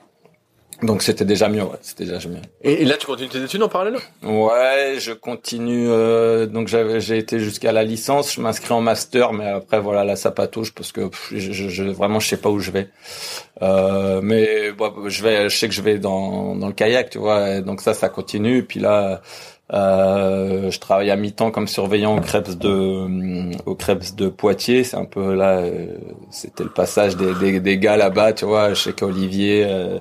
Donc c'était déjà mieux, ouais, c'était déjà mieux. Et, là, tu continues tes études en parallèle? Ouais, je continue. Euh, donc j'avais, j'ai été jusqu'à la licence. Je m'inscris en master, mais après voilà, là ça patouche parce que je, je, vraiment je sais pas où je vais. Euh, mais bon, je vais, je sais que je vais dans dans le kayak, tu vois. Donc ça, ça continue. Et puis là, euh, je travaille à mi-temps comme surveillant au Krebs de euh, au Krebs de Poitiers. C'est un peu là, euh, c'était le passage des, des, des gars là-bas, tu vois. Je sais qu'Olivier, euh,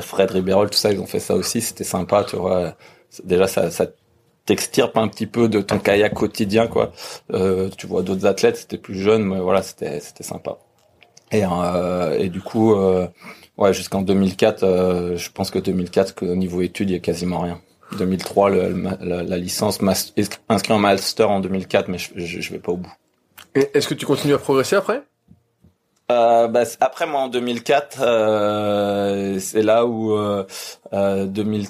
Fred Ribérol, tout ça, ils ont fait ça aussi. C'était sympa, tu vois. Déjà, ça, ça t'extirpe un petit peu de ton kayak quotidien, quoi. tu vois d'autres athlètes, c'était plus jeune, mais voilà, c'était c'était sympa. Et et du coup, ouais, jusqu'en 2004, je pense que 2004, au niveau études, il y a quasiment rien. 2003 la, la, licence inscrit en master en 2004 mais je, je, vais pas au bout. Est-ce que tu continues à progresser après? Euh, bah, après moi en 2004 euh, c'est là où euh, 2000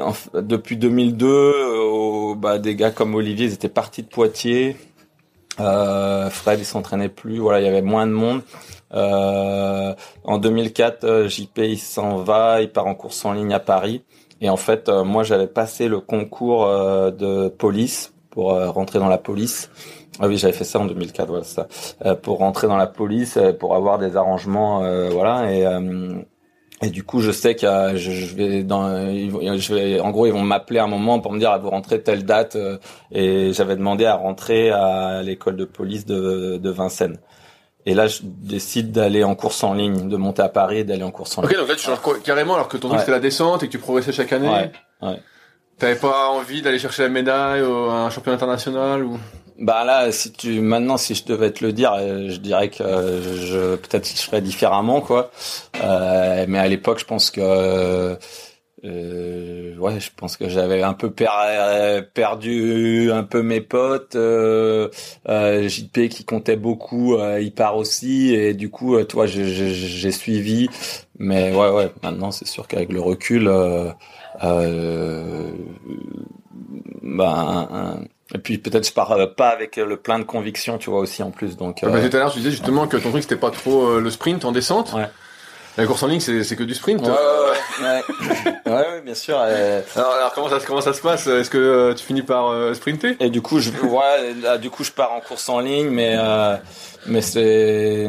euh, depuis 2002 euh, bah, des gars comme Olivier ils étaient partis de Poitiers. Fred il s'entraînait plus voilà il y avait moins de monde. En 2004 JP il s'en va il part en course en ligne à Paris et en fait, euh, moi, j'avais passé le concours euh, de police pour euh, rentrer dans la police. Ah oui, j'avais fait ça en 2004, voilà ça. pour rentrer dans la police, pour avoir des arrangements, voilà. Et et du coup, je sais que je, je, vais dans, je vais, en gros, ils vont m'appeler un moment pour me dire, à vous rentrer telle date. et j'avais demandé à rentrer à l'école de police de, de Vincennes. Et là, je décide d'aller en course en ligne, de monter à Paris et d'aller en course en ligne. Ok, donc là, tu changes carrément alors que ton truc c'était la descente et que tu progressais chaque année. Ouais. ouais. T'avais pas envie d'aller chercher la médaille à un championnat international ou? Bah là, si tu maintenant, si je devais te le dire, euh, je dirais que je peut-être je ferais différemment quoi. Euh, mais à l'époque, je pense que euh, ouais, je pense que j'avais un peu perdu un peu mes potes. Euh, euh, JP qui comptait beaucoup, euh, il part aussi et du coup, euh, toi, j'ai suivi. Mais ouais, ouais. Maintenant, c'est sûr qu'avec le recul, ben, et puis peut-être je pars pas avec le plein de conviction, tu vois aussi en plus. Donc. Bah, tout à l'heure, tu disais justement que ton truc c'était pas trop le sprint en descente. Ouais. La course en ligne, c'est que du sprint. Ouais, ouais, ouais. *laughs* ouais, bien sûr. Alors, alors, comment ça comment ça se passe? Est-ce que euh, tu finis par euh, sprinter? Et du coup, je ouais, là, du coup, je pars en course en ligne, mais euh, mais c'est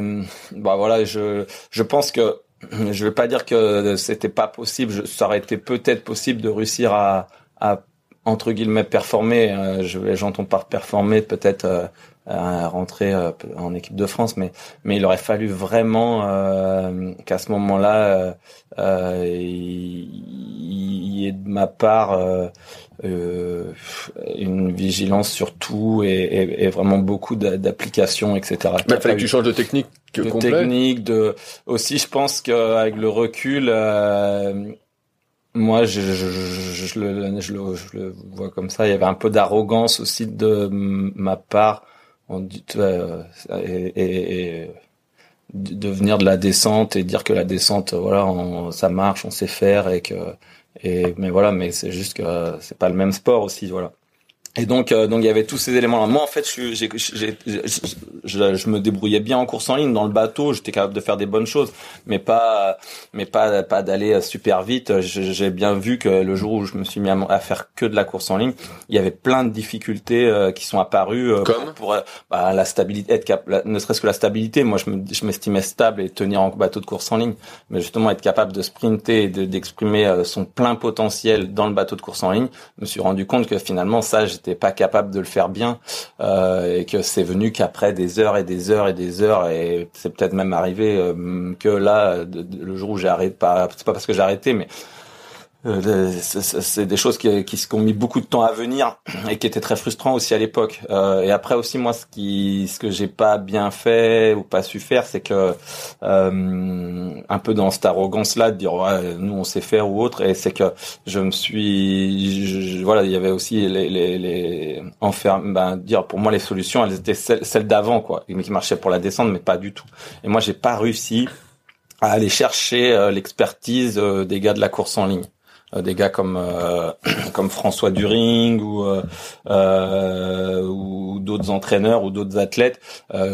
bah voilà, je je pense que je vais pas dire que c'était pas possible. ça aurait été peut-être possible de réussir à à entre guillemets performer. je j'entends par performer peut-être à rentrer euh, en équipe de France, mais mais il aurait fallu vraiment euh, qu'à ce moment-là, euh, il y ait de ma part euh, une vigilance sur tout et, et, vraiment beaucoup d'applications, etc. Mais il fallait que tu changes de technique de technique, de aussi, je pense qu'avec le recul. moi, je, je, je, je, le, je, le, je le vois comme ça. Il y avait un peu d'arrogance aussi de ma part on euh, et, de venir de la descente et dire que la descente, voilà, ça marche, on sait faire et que, et mais voilà, mais c'est juste que c'est pas le même sport aussi, voilà. Et donc, euh, donc il y avait tous ces éléments-là. Moi, en fait, je, j'ai, j'ai, je, je, me débrouillais bien en course en ligne dans le bateau. J'étais capable de faire des bonnes choses, mais pas, mais pas, pas d'aller super vite. J'ai bien vu que le jour où je me suis mis à, faire que de la course en ligne, il y avait plein de difficultés euh, qui sont apparues euh, Comme pour, bah, la stabilité, être cap, ne serait-ce que la stabilité. Moi, je, me, je m'estimais stable et tenir en bateau de course en ligne, mais justement être capable de sprinter et d'exprimer son plein potentiel dans le bateau de course en ligne. Je me suis rendu compte que finalement, ça, j'étais pas capable de le faire bien euh, et que c'est venu qu'après des heures et des heures et des heures et c'est peut-être même arrivé euh, que là le jour où j'ai arrêté pas c'est pas parce que j'ai mais euh, c'est des choses qui, qui, qui, ont mis beaucoup de temps à venir et qui étaient très frustrants aussi à l'époque. Euh, et après aussi moi, ce qui, ce que j'ai pas bien fait ou pas su faire, c'est que euh, un peu dans cette arrogance-là de dire ouais, nous on sait faire ou autre, et c'est que je me suis, voilà, il y avait aussi les, les, les enfermes, ben, dire pour moi les solutions, elles étaient celles, celles d'avant quoi, qui marchaient pour la descente, mais pas du tout. Et moi j'ai pas réussi à aller chercher euh, l'expertise euh, des gars de la course en ligne. Euh, des gars comme euh, *clears throat* comme François During ou euh, ou d'autres entraîneurs ou d'autres athlètes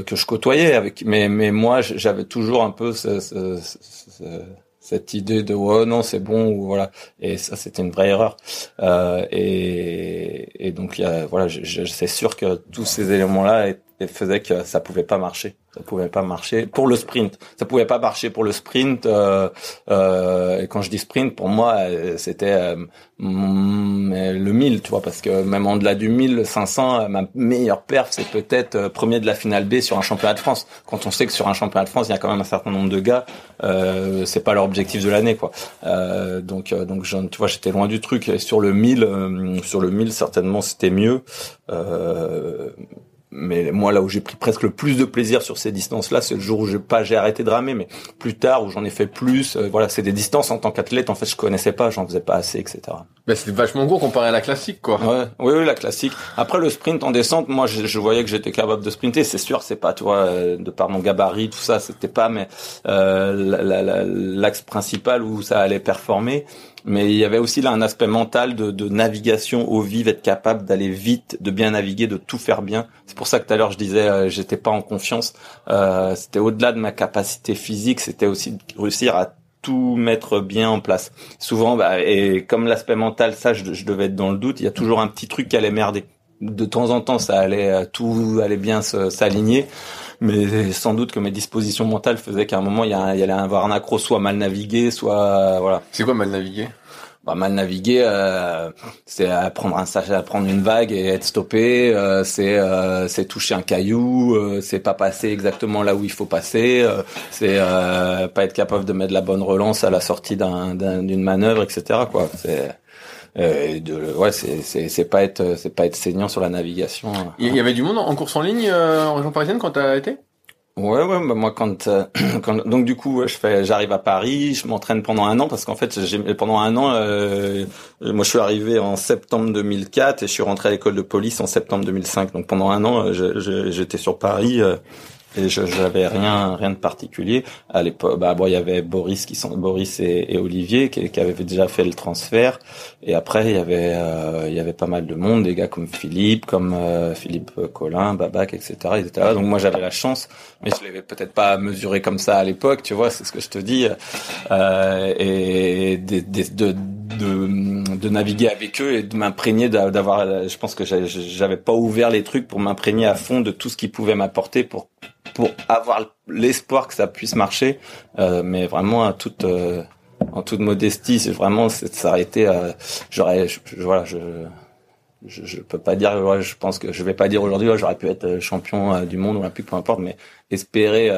que je côtoyais avec mais mais moi j'avais toujours un peu ce, ce, ce, cette idée de oh non c'est bon ou voilà. Et ça c'était une vraie erreur. Et, et donc y a, voilà c'est sûr que tous ces éléments là faisaient que ça pouvait pas marcher ça pouvait pas marcher pour le sprint. Ça pouvait pas marcher pour le sprint. Euh, euh, et quand je dis sprint, pour moi, euh, c'était euh, le 1000, tu vois, parce que même en delà du 1000, 500, ma meilleure perf, c'est peut-être euh, premier de la finale B sur un championnat de France. Quand on sait que sur un championnat de France, il y a quand même un certain nombre de gars, euh, c'est pas leur objectif de l'année, quoi. donc, donc, tu vois, j'étais loin du truc. Et sur le 1000, sur le 1000, certainement, c'était mieux. Euh, mais moi là où j'ai pris presque le plus de plaisir sur ces distances là c'est le jour où j'ai pas j'ai arrêté de ramer mais plus tard où j'en ai fait plus euh, voilà c'est des distances en tant qu'athlète en fait je connaissais pas j'en faisais pas assez etc bah, c'était vachement gros comparé à la classique quoi. Ouais. Oui oui la classique. Après le sprint en descente moi je, je voyais que j'étais capable de sprinter c'est sûr c'est pas toi euh, de par mon gabarit tout ça c'était pas mais euh, l'axe principal où ça allait performer mais il y avait aussi là un aspect mental de, de navigation au vif, être capable d'aller vite, de bien naviguer, de tout faire bien. C'est pour ça que tout à l'heure je disais euh, j'étais pas en confiance. Euh, c'était au-delà de ma capacité physique, c'était aussi de réussir à tout mettre bien en place. Souvent, bah, et comme l'aspect mental, ça, je, je, devais être dans le doute. Il y a toujours un petit truc qui allait merder. De temps en temps, ça allait, euh, tout allait bien s'aligner mais sans doute que mes dispositions mentales faisaient qu'à un moment il y, a, il y allait avoir un accro soit mal navigué, soit voilà. C'est quoi mal navigué? Bah, mal naviguer, euh, c'est prendre un sachet, prendre une vague et être stoppé. Euh, c'est euh, c'est toucher un caillou. Euh, c'est pas passer exactement là où il faut passer. Euh, c'est pas être capable de mettre la bonne relance à la sortie d'un d'une manœuvre, etc. Quoi. C'est de, ouais, c'est c'est pas être c'est pas être saignant sur la navigation. Il y avait du monde en course en ligne en région parisienne quand t'as été? Ouais, ouais, bah moi quand, euh, *clears throat* quand donc du coup je fais, j'arrive à Paris, je m'entraîne pendant un an parce qu'en fait j'ai pendant un an, euh, moi je suis arrivé en septembre 2004 et je suis rentré à l'école de police en septembre 2005. Donc pendant un an, j'étais sur Paris. Euh, et je j'avais rien rien de particulier. À l'époque bah bon il y avait Boris qui sont Boris et, Olivier qui, qui, avaient déjà fait le transfert. Et après il y avait euh, il y avait pas mal de monde des gars comme Philippe comme euh, Philippe Collin Babac etc etc donc moi j'avais la chance mais je l'avais peut-être pas mesuré comme ça à l'époque tu vois c'est ce que je te dis euh, et de, de, de, de naviguer avec eux et de m'imprégner d'avoir je pense que j'avais pas ouvert les trucs pour m'imprégner à fond de tout ce qui pouvait m'apporter pour pour avoir l'espoir que ça puisse marcher. Euh, mais vraiment à toute euh, en toute modestie, c'est vraiment c'est de s'arrêter. Euh, j'aurais, voilà, je, je, je peux pas dire. Ouais, je pense que je vais pas dire aujourd'hui. Ouais, j'aurais pu être champion du monde olympique, peu importe. Mais espérer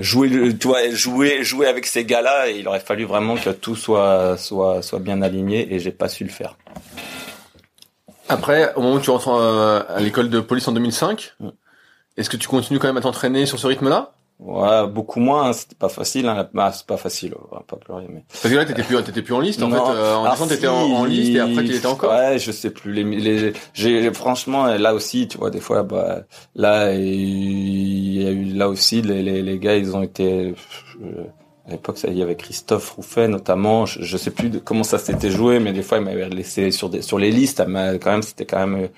jouer, tu vois, jouer, jouer avec ces gars-là, il aurait fallu vraiment que tout soit soit soit bien aligné et j'ai pas su le faire. Après, au moment où tu rentres à l'école de police en 2005, est-ce que tu continues quand même à t'entraîner sur ce rythme-là? Ouais, beaucoup moins. Hein, c'était pas facile. Hein. Bah, c'est pas facile. On va pas pleurer. Mais... Parce que là, t'étais plus, t'étais plus en liste. En fait, euh, en descente, t'étais en, liste et après, tu étais encore. Ouais, je sais plus. Les, les, j'ai, franchement, là aussi, tu vois, des fois, bah, là, il y a eu là aussi, les, les, les gars, ils ont été. Euh, à l'époque, il y avait Christophe Rouffet notamment. Je, je sais plus de comment ça s'était joué, mais des fois, il m'avait laissé sur des, sur les listes. Mais quand même, c'était quand même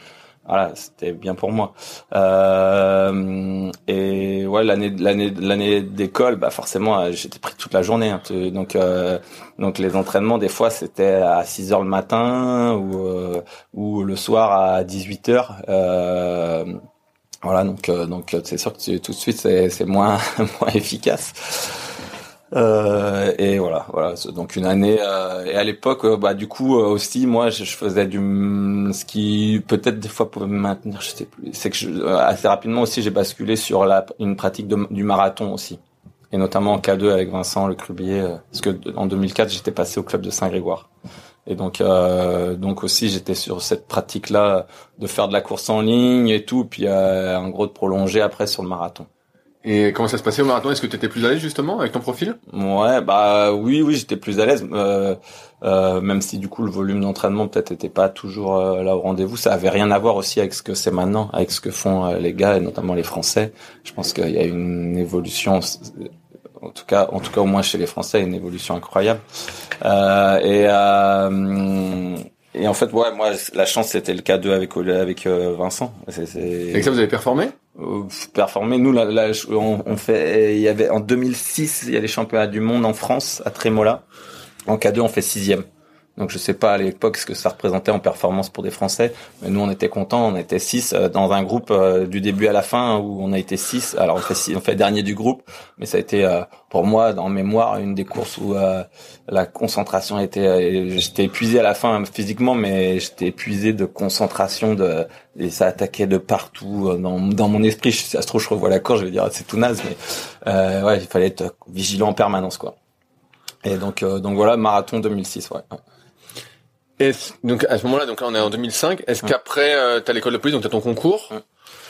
voilà, c'était bien pour moi. Euh, et ouais, l'année l'année l'année d'école, bah forcément, euh, j'étais pris toute la journée. Hein, donc euh, donc les entraînements des fois c'était à 6 heures le matin ou euh, ou le soir à 18 heures. Euh, voilà, donc donc c'est sûr que tout de suite c'est c'est moins *laughs* moins efficace. Euh, et voilà, voilà. Donc une année. Euh, et à l'époque, euh, bah du coup aussi, moi, je, faisais du ce qui peut-être des fois pouvait me maintenir. Je sais plus. C'est que je, assez rapidement aussi, j'ai basculé sur la une pratique du marathon aussi, et notamment en K2 avec Vincent Le Crubier, parce que en 2004, j'étais passé au club de Saint-Grégoire. Et donc, euh, donc aussi, j'étais sur cette pratique-là de faire de la course en ligne et tout, puis euh, en gros de prolonger après sur le marathon. Et comment ça se passait au marathon? Est-ce que tu étais plus à l'aise justement avec ton profil? Ouais, bah oui, oui, j'étais plus à l'aise, euh, euh, même si du coup le volume d'entraînement peut-être était pas toujours euh, là au rendez-vous. Ça avait rien à voir aussi avec ce que c'est maintenant, avec ce que font euh, les gars et notamment les Français. Je pense qu'il y a une évolution, en tout cas, en tout cas au moins chez les Français, une évolution incroyable. Euh, et et en fait, ouais, moi, la chance, c'était le K2 avec avec Vincent. C'est, c'est... Avec ça, vous avez performé? Performer. Nous, là, là, on, on, fait, il y avait en 2006, il y a les championnats du monde en France à Trémola. En K2, on fait sixième. Donc je sais pas à l'époque ce que ça représentait en performance pour des Français, mais nous on était contents, on était six euh, dans un groupe euh, du début à la fin où on a été six. Alors on fait six, on fait dernier du groupe, mais ça a été euh, pour moi dans mémoire une des courses où la concentration était, j'étais épuisé à la fin physiquement, mais j'étais épuisé de concentration de et ça attaquait de partout dans, dans mon esprit. Ça se trouve je revois la course, je vais dire c'est tout naze, mais ouais il fallait être vigilant en permanence quoi. Et donc donc voilà marathon 2006 ouais. Et donc à ce moment-là, donc là on est en 2005. Est-ce qu'après euh, t'as l'école de police, donc t'as ton concours.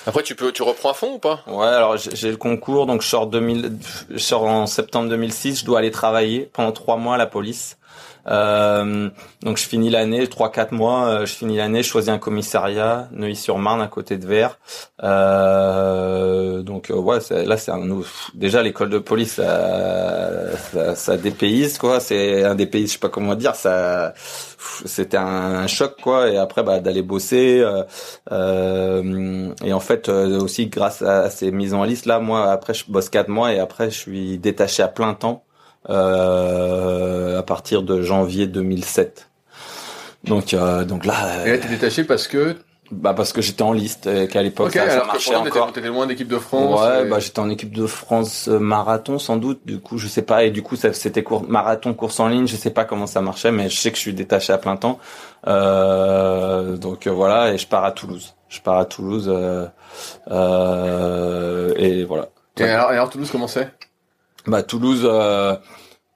Après tu peux, tu reprends à fond ou pas? Ouais, alors j'ai le concours, donc je sors 2000, je sors en septembre 2006. Je dois aller travailler pendant trois mois à la police. Euh, donc je finis l'année, trois quatre mois, euh, je finis l'année, je choisis un commissariat, Neuilly-sur-Marne à côté de Vers. Euh, donc euh, ouais, là c'est un déjà l'école de police ça, ça, ça dépayse quoi, c'est un des pays, je sais pas comment dire, ça c'était un, choc quoi et après bah d'aller bosser euh, et en fait aussi grâce à ces mises en liste là moi après je bosse quatre mois et après je suis détaché à plein temps euh, à partir de janvier 2007. Donc, euh, donc là. Et là, t'es détaché parce que bah parce que j'étais en liste et qu'à l'époque ça, ça, marchait encore. T'étais loin d'équipe de France. Ouais, bah j'étais en équipe de France euh, marathon sans doute. Du coup, je sais pas. Et du coup, c'était cours, marathon, course en ligne. Je sais pas comment ça marchait, mais je sais que je suis détaché à plein temps. Euh, donc euh, voilà, et je pars à Toulouse. Je pars à Toulouse euh, euh, et voilà. Et alors, et alors Toulouse, comment c'est? Bah Toulouse, euh,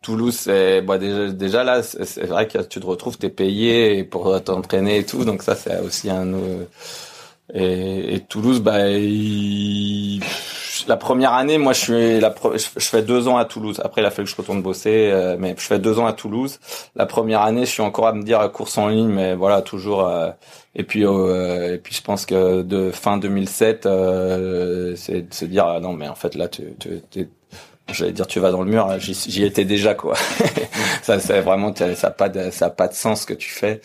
Toulouse, c'est bah déjà, déjà là, c'est vrai que tu te retrouves, t'es payé pour t'entraîner et tout, donc ça c'est aussi un et, et, Toulouse, bah la première année, moi je suis je fais deux ans à Toulouse. Après, il a fallu que je retourne bosser, euh, mais je fais deux ans à Toulouse. La première année, je suis encore à me dire course en ligne, mais voilà toujours. Euh, et puis et puis je pense que de fin 2007, c'est de se dire ah non mais en fait là tu, tu j'allais dire tu vas dans le mur j'y étais déjà quoi *laughs* ça c'est vraiment ça a pas de ça a pas de sens que tu fais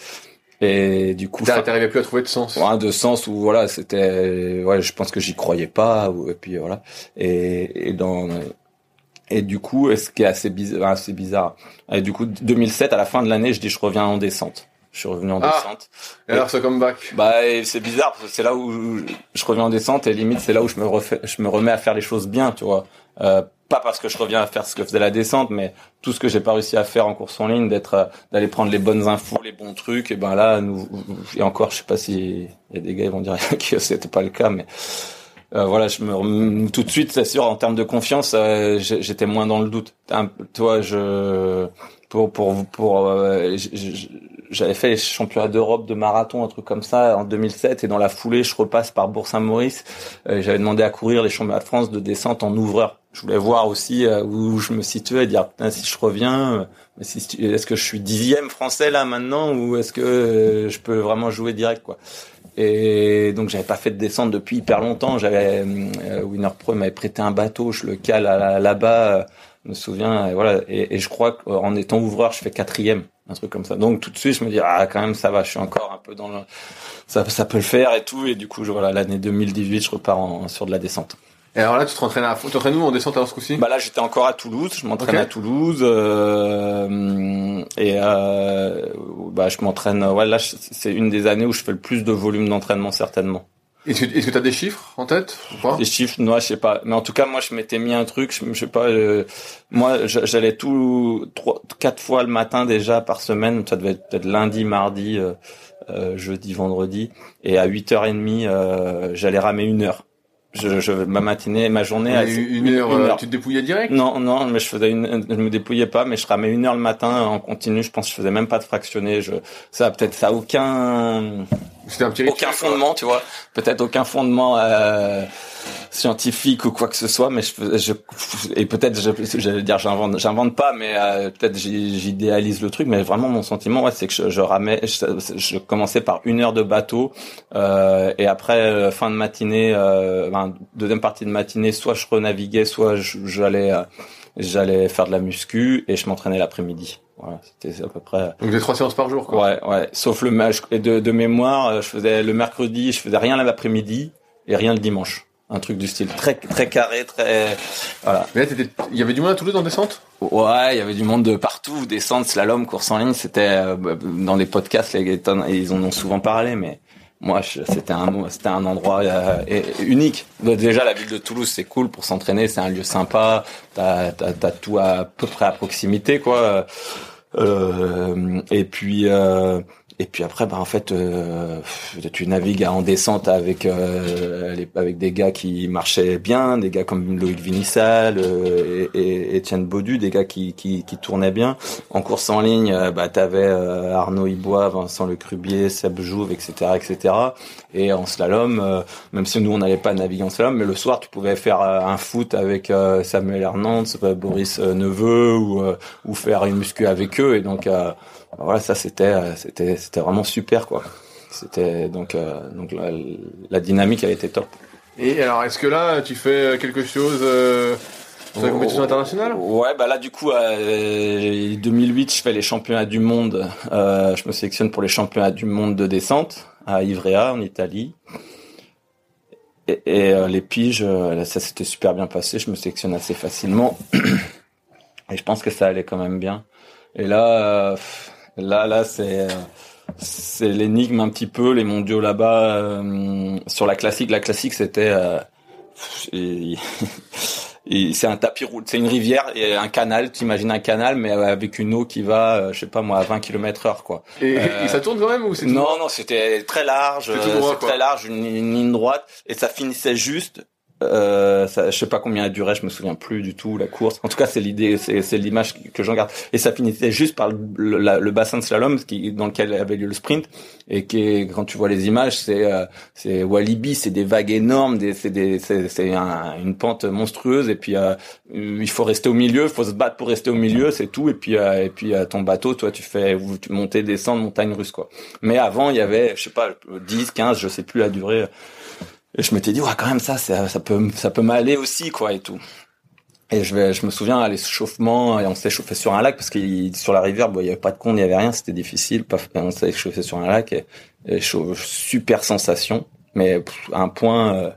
et du coup t'arrivais plus à trouver de sens. Ouais, de sens où voilà c'était ouais je pense que j'y croyais pas et puis voilà. Et, et dans et du coup ce qui est assez bizarre assez bizarre. Et du coup 2007 à la fin de l'année je dis je reviens en descente. Je suis revenu en ah, descente. Et, alors ce comeback Bah c'est bizarre parce que c'est là où je reviens en descente et limite c'est là où je me refais, je me remets à faire les choses bien, tu vois. Euh, pas parce que je reviens à faire ce que faisait la descente, mais tout ce que j'ai pas réussi à faire en course en ligne, d'être, euh, d'aller prendre les bonnes infos, les bons trucs, et ben là, nous, et encore, je sais pas si il y a des gars qui vont dire *laughs* que c'était pas le cas, mais euh, voilà, je me tout de suite, c'est sûr, en termes de confiance, euh, j'étais moins dans le doute. toi, je pour pour pour, euh, j'avais fait les championnats d'Europe de marathon, un truc comme ça, en 2007, et dans la foulée, je repasse par Bourg-Saint-Maurice. j'avais demandé à courir les championnats de France de descente en ouvreur. Je voulais voir aussi euh, où je me situais et dire si je reviens euh, est-ce que je suis dixième français là maintenant ou est-ce que euh, je peux vraiment jouer direct quoi. Et donc j'avais pas fait de descente depuis hyper longtemps. J'avais Winner Pro m'avait prêté un bateau je le cale là-bas je me souviens et voilà. Et, et je crois qu'en étant ouvreur je fais quatrième un truc comme ça donc tout de suite je me dis ah quand même ça va je suis encore un peu dans le ça ça peut le faire et tout et du coup je, voilà l'année 2018 je repars en, sur de la descente et alors là, tu t'entraînes à fond. Tu où en descente alors ce coup-ci? Bah là, j'étais encore à Toulouse. Je m'entraîne à Toulouse euh, et euh, bah je m'entraîne. Ouais, là, c'est une des années où je fais le plus de volume d'entraînement certainement. Est-ce que tu as des chiffres en tête ou Des chiffres, non, je sais pas. Mais en tout cas, moi, je m'étais mis un truc. Je, sais pas. Euh, moi, j'allais tout trois, quatre fois le matin déjà par semaine. Ça devait être peut-être lundi, mardi, euh, euh, jeudi, vendredi. Et à 8h30, euh, j'allais ramer une heure je, je, ma matinée, ma journée, à, une, heure, euh, tu te dépouillais direct? Non, non, mais je faisais une, je me dépouillais pas, mais je ramais une heure le matin en continu. Je pense que je faisais même pas de fractionné. Je, ça peut-être ça a aucun, c'était un petit aucun fondement, tu vois. Peut-être aucun fondement euh, scientifique ou quoi que ce soit, mais je, je et peut-être j'allais dire j'invente, j'invente pas, mais euh, peut-être j'idéalise le truc, mais vraiment mon sentiment, ouais, c'est que je, je ramais, je, je, commençais par une heure de bateau euh, et après euh, fin de matinée, euh, deuxième partie de matinée, soit je renaviguais, soit j'allais euh, j'allais faire de la muscu et je m'entraînais l'après-midi. Voilà, c'était à peu près. Donc des trois séances par jour, quoi. Ouais, ouais. Sauf le match de, de mémoire, euh, je faisais le mercredi, je faisais rien l'après-midi et rien le dimanche. Un truc du style très très carré, très voilà. Mais là, il y avait du monde à Toulouse en descente? Ouais, il y avait du monde de partout, descente, slalom, course en ligne. C'était dans les podcasts, les, ils en ont souvent parlé, mais moi c'était un c'était un endroit euh, unique. Déjà la ville de Toulouse c'est cool pour s'entraîner c'est un lieu sympa. T'as t'as tout à peu près à proximité quoi. Euh, et puis euh, et puis après, bah en fait, euh, tu navigues en descente avec euh, avec des gars qui marchaient bien, des gars comme Loïc Vinissal euh, et, Etienne Baudu, des gars qui, qui, qui tournaient bien. En course en ligne, euh, bah t'avais Arnaud Ibois, Vincent Le Crubier, Seb Jouve, etc., etc. Et en slalom, même si nous on n'allait pas naviguer en slalom, mais le soir tu pouvais faire un foot avec Samuel Hernandez, Boris Neveu ou ou faire une muscu avec eux. Et donc voilà, ça c'était euh, c'était c'était vraiment super quoi. C'était donc euh, donc la, la, dynamique a été top. Et alors est-ce que là tu fais quelque chose euh, sur la compétition internationale? Ouais, bah là du coup, euh, 2008, je fais les championnats du monde. Euh, je me sélectionne pour les championnats du monde de descente à Ivrea en Italie. Et, et les piges, ça s'était super bien passé. Je me sélectionne assez facilement. *clears throat* et je pense que ça allait quand même bien. Et là, Là, là, c'est c'est l'énigme un petit peu les mondiaux là-bas euh, sur la classique. La classique, c'était euh, *laughs* c'est un tapis roulant, c'est une rivière et un canal. T'imagines un canal, mais avec une eau qui va, euh, je sais pas moi, à 20 km heure, quoi. Et, ça tourne quand même ou c'est Non, non, c'était très large, c'est très large, une, une, ligne droite, et ça finissait juste euh, ça, je sais pas combien a duré, je me souviens plus du tout la course. En tout cas, c'est l'idée, c'est l'image que j'en garde. Et ça finissait juste par le, le, bassin de slalom qui, dans lequel avait lieu le sprint et qui, quand tu vois les images, c'est euh, c'est Walibi, c'est des vagues énormes, c'est un, une pente monstrueuse et puis euh, il faut rester au milieu, il faut se battre pour rester au milieu, c'est tout. Et puis euh, et puis ton bateau, toi, tu fais tu monter, descendre, montagne russe quoi. Mais avant, il y avait, je sais pas, 10, 15, je sais plus la durée et je m'étais dit, ouais, quand même, ça, ça, peut, ça peut m'aller aussi, quoi, et tout. Et je, vais, je me souviens à l'échauffement, et on s'est chauffé sur un lac parce que sur la rivière, bon, il y avait pas de con, il y avait rien, c'était difficile. On s'est chauffé sur un lac et, et super sensation, mais un point, euh,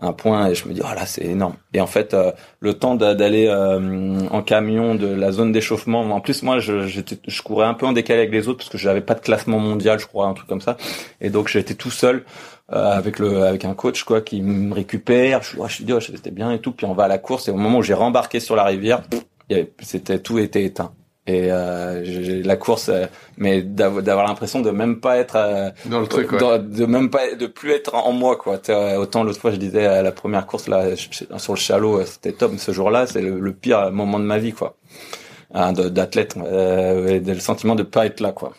un point, et je me dis, oh là, c'est énorme. Et en fait, euh, le temps d'aller euh, en camion de la zone d'échauffement, en plus, moi, je, je courais un peu en décalé avec les autres parce que j'avais pas de classement mondial, je crois, un truc comme ça. Et donc, j'étais tout seul. Euh, avec le avec un coach quoi qui me récupère je, je suis oh, c'était bien et tout puis on va à la course et au moment où j'ai rembarqué sur la rivière c'était tout était éteint et euh, la course euh, mais d'avoir l'impression de même pas être euh, dans le truc de, même pas de plus être en moi quoi autant l'autre fois je disais à la première course là sur le chalot c'était top mais ce jour-là c'est le, pire moment de ma vie quoi hein, d'athlète le sentiment de pas être là quoi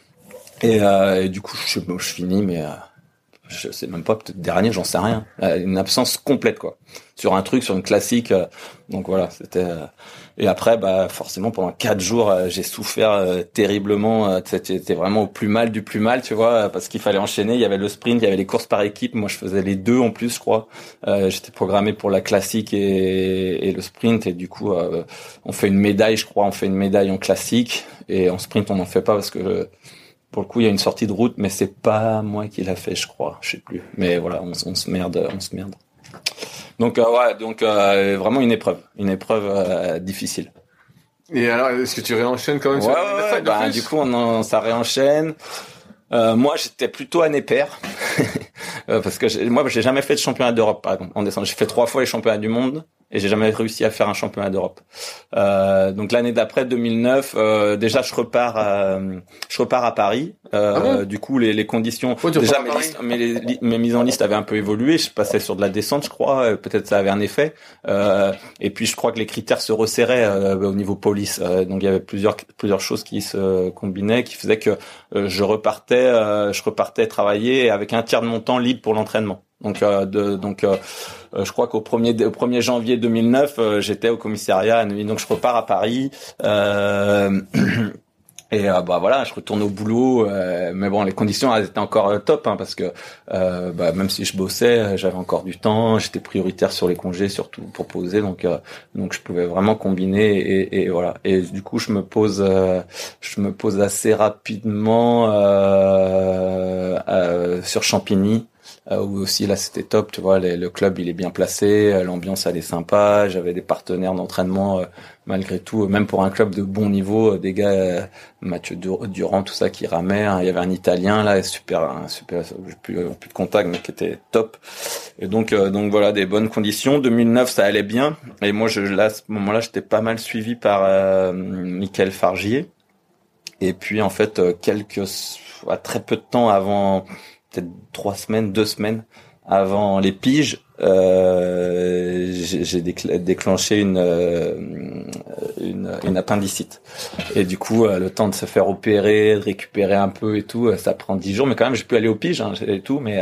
et, et du coup je, je finis mais je sais même pas, peut-être dernier, j'en sais rien. Une absence complète, quoi. Sur un truc, sur une classique. Donc voilà, c'était. Euh, et après, bah forcément, pendant quatre jours, j'ai souffert terriblement. C'était vraiment au plus mal du plus mal, tu vois, parce qu'il fallait enchaîner. Il y avait le sprint, il y avait les courses par équipe. Moi, je faisais les deux en plus, je crois. J'étais programmé pour la classique et, et, le sprint, et du coup, on fait une médaille, je crois. On fait une médaille en classique et en sprint, on n'en fait pas parce que pour le coup, il y a une sortie de route, mais c'est pas moi qui l'a fait, je crois. Je sais plus. Mais voilà, on, se merde, on se merde. Donc euh, ouais, donc euh, vraiment une épreuve, une épreuve euh, difficile. Et alors, est-ce que tu réenchaînes quand même ouais, ouais, bah, Du coup, on, ça réenchaîne. moi, j'étais plutôt à Néper. *laughs* parce que moi, j'ai jamais fait de championnat d'Europe, par exemple, en descente. J'ai fait trois fois les championnats du monde et j'ai jamais réussi à faire un championnat d'Europe. Euh, donc l'année d'après 2009, euh, déjà je repars, à, je repars à Paris. Euh, Ah bon? du coup les, les conditions, tu déjà mes, listes- mes, les- mes mises en liste avaient un peu évolué. Je passais sur de la descente, je crois. Peut-être ça avait un effet. Euh, et puis je crois que les critères se resserraient euh, au niveau police. Euh, donc il y avait plusieurs plusieurs choses qui se combinaient, qui faisaient que je repartais, euh, je repartais travailler avec un tiers de mon temps libre pour l'entraînement. Donc, euh, de, donc, euh, euh, je crois qu'au 1er, au 1er janvier 2009, euh, j'étais au commissariat à Neuilly. Donc, je repars à Paris. Euh, *clears throat* et euh, bah voilà, je retourne au boulot. mais bon, les conditions elles étaient encore top hein, parce que bah, même si je bossais, j'avais encore du temps. J'étais prioritaire sur les congés, surtout pour poser. Donc, donc, je pouvais vraiment combiner. Et, et voilà. Et du coup, je me pose, je me pose assez rapidement sur Champigny où aussi là c'était top tu vois les- le club il est bien placé euh, l'ambiance elle est sympa j'avais des partenaires d'entraînement euh, malgré tout euh, même pour un club de bon niveau euh, des gars euh, Mathieu Dur- Durand tout ça qui ramait hein. il y avait un italien là super un super j'ai plus, euh, plus de contact mais qui était top. Et donc euh, donc voilà des bonnes conditions. 2009 ça allait bien. Et moi je là à ce moment-là j'étais pas mal suivi par euh, Michael Fargier. Et puis en fait euh, quelques à très peu de temps avant peut-être trois semaines, deux semaines avant les piges, euh, j'ai j'ai décl- déclenché une, euh, une une appendicite. Et du coup, euh, le temps de se faire opérer, de récupérer un peu et tout, euh, ça prend dix jours. Mais quand même, j'ai pu aller aux piges hein, et tout. Mais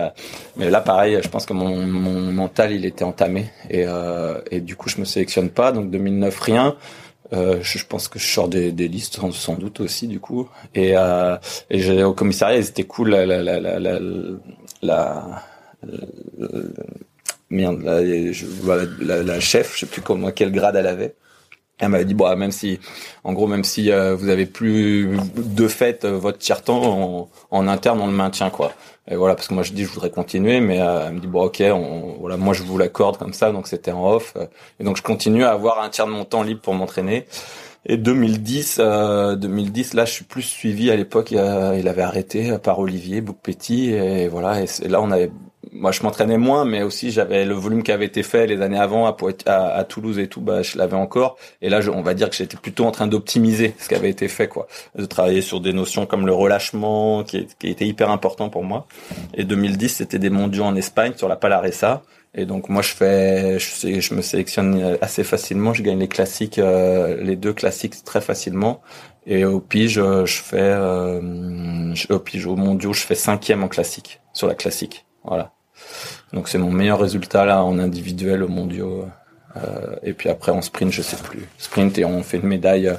mais là, pareil, je pense que mon, mon mental, il était entamé. Et euh, et du coup, je me sélectionne pas. Donc 2009, rien. Euh, je, pense que je sors des, des listes sans, doute aussi du coup. Et euh, et j'ai au commissariat c'était cool la la la la la, la, la- merde la, je, la, la chef je sais plus comment quel grade elle avait. Elle m'avait dit bon même si en gros même si euh, vous avez plus de fait euh, votre tiers temps en, en interne on le maintient quoi et voilà parce que moi je dis je voudrais continuer mais euh, elle me dit bon ok on, voilà moi je vous l'accorde comme ça donc c'était en off et donc je continue à avoir un tiers de mon temps libre pour m'entraîner et 2010, euh, 2010, là, je suis plus suivi. À l'époque, il, avait arrêté par Olivier Bouc-Petit, et voilà. Et, c'est- là, on avait, moi, je m'entraînais moins, mais aussi j'avais le volume qui avait été fait les années avant à, Toulouse et tout, bah, je l'avais encore. Et là, on va dire que j'étais plutôt en train d'optimiser ce qui avait été fait, quoi, de travailler sur des notions comme le relâchement, qui, était hyper important pour moi. Et 2010, c'était des mondiaux en Espagne sur la Palaresa. Et donc moi je fais, je me sélectionne assez facilement. Je gagne les classiques, euh, les deux classiques très facilement. Et au pige, euh, je fais, euh, je- au pige, au mondiaux, je fais cinquième en classique sur la classique. Voilà. Donc c'est mon meilleur résultat là en individuel au mondiaux. Euh, et puis après en sprint, je sais plus. Sprint et on fait une médaille. euh,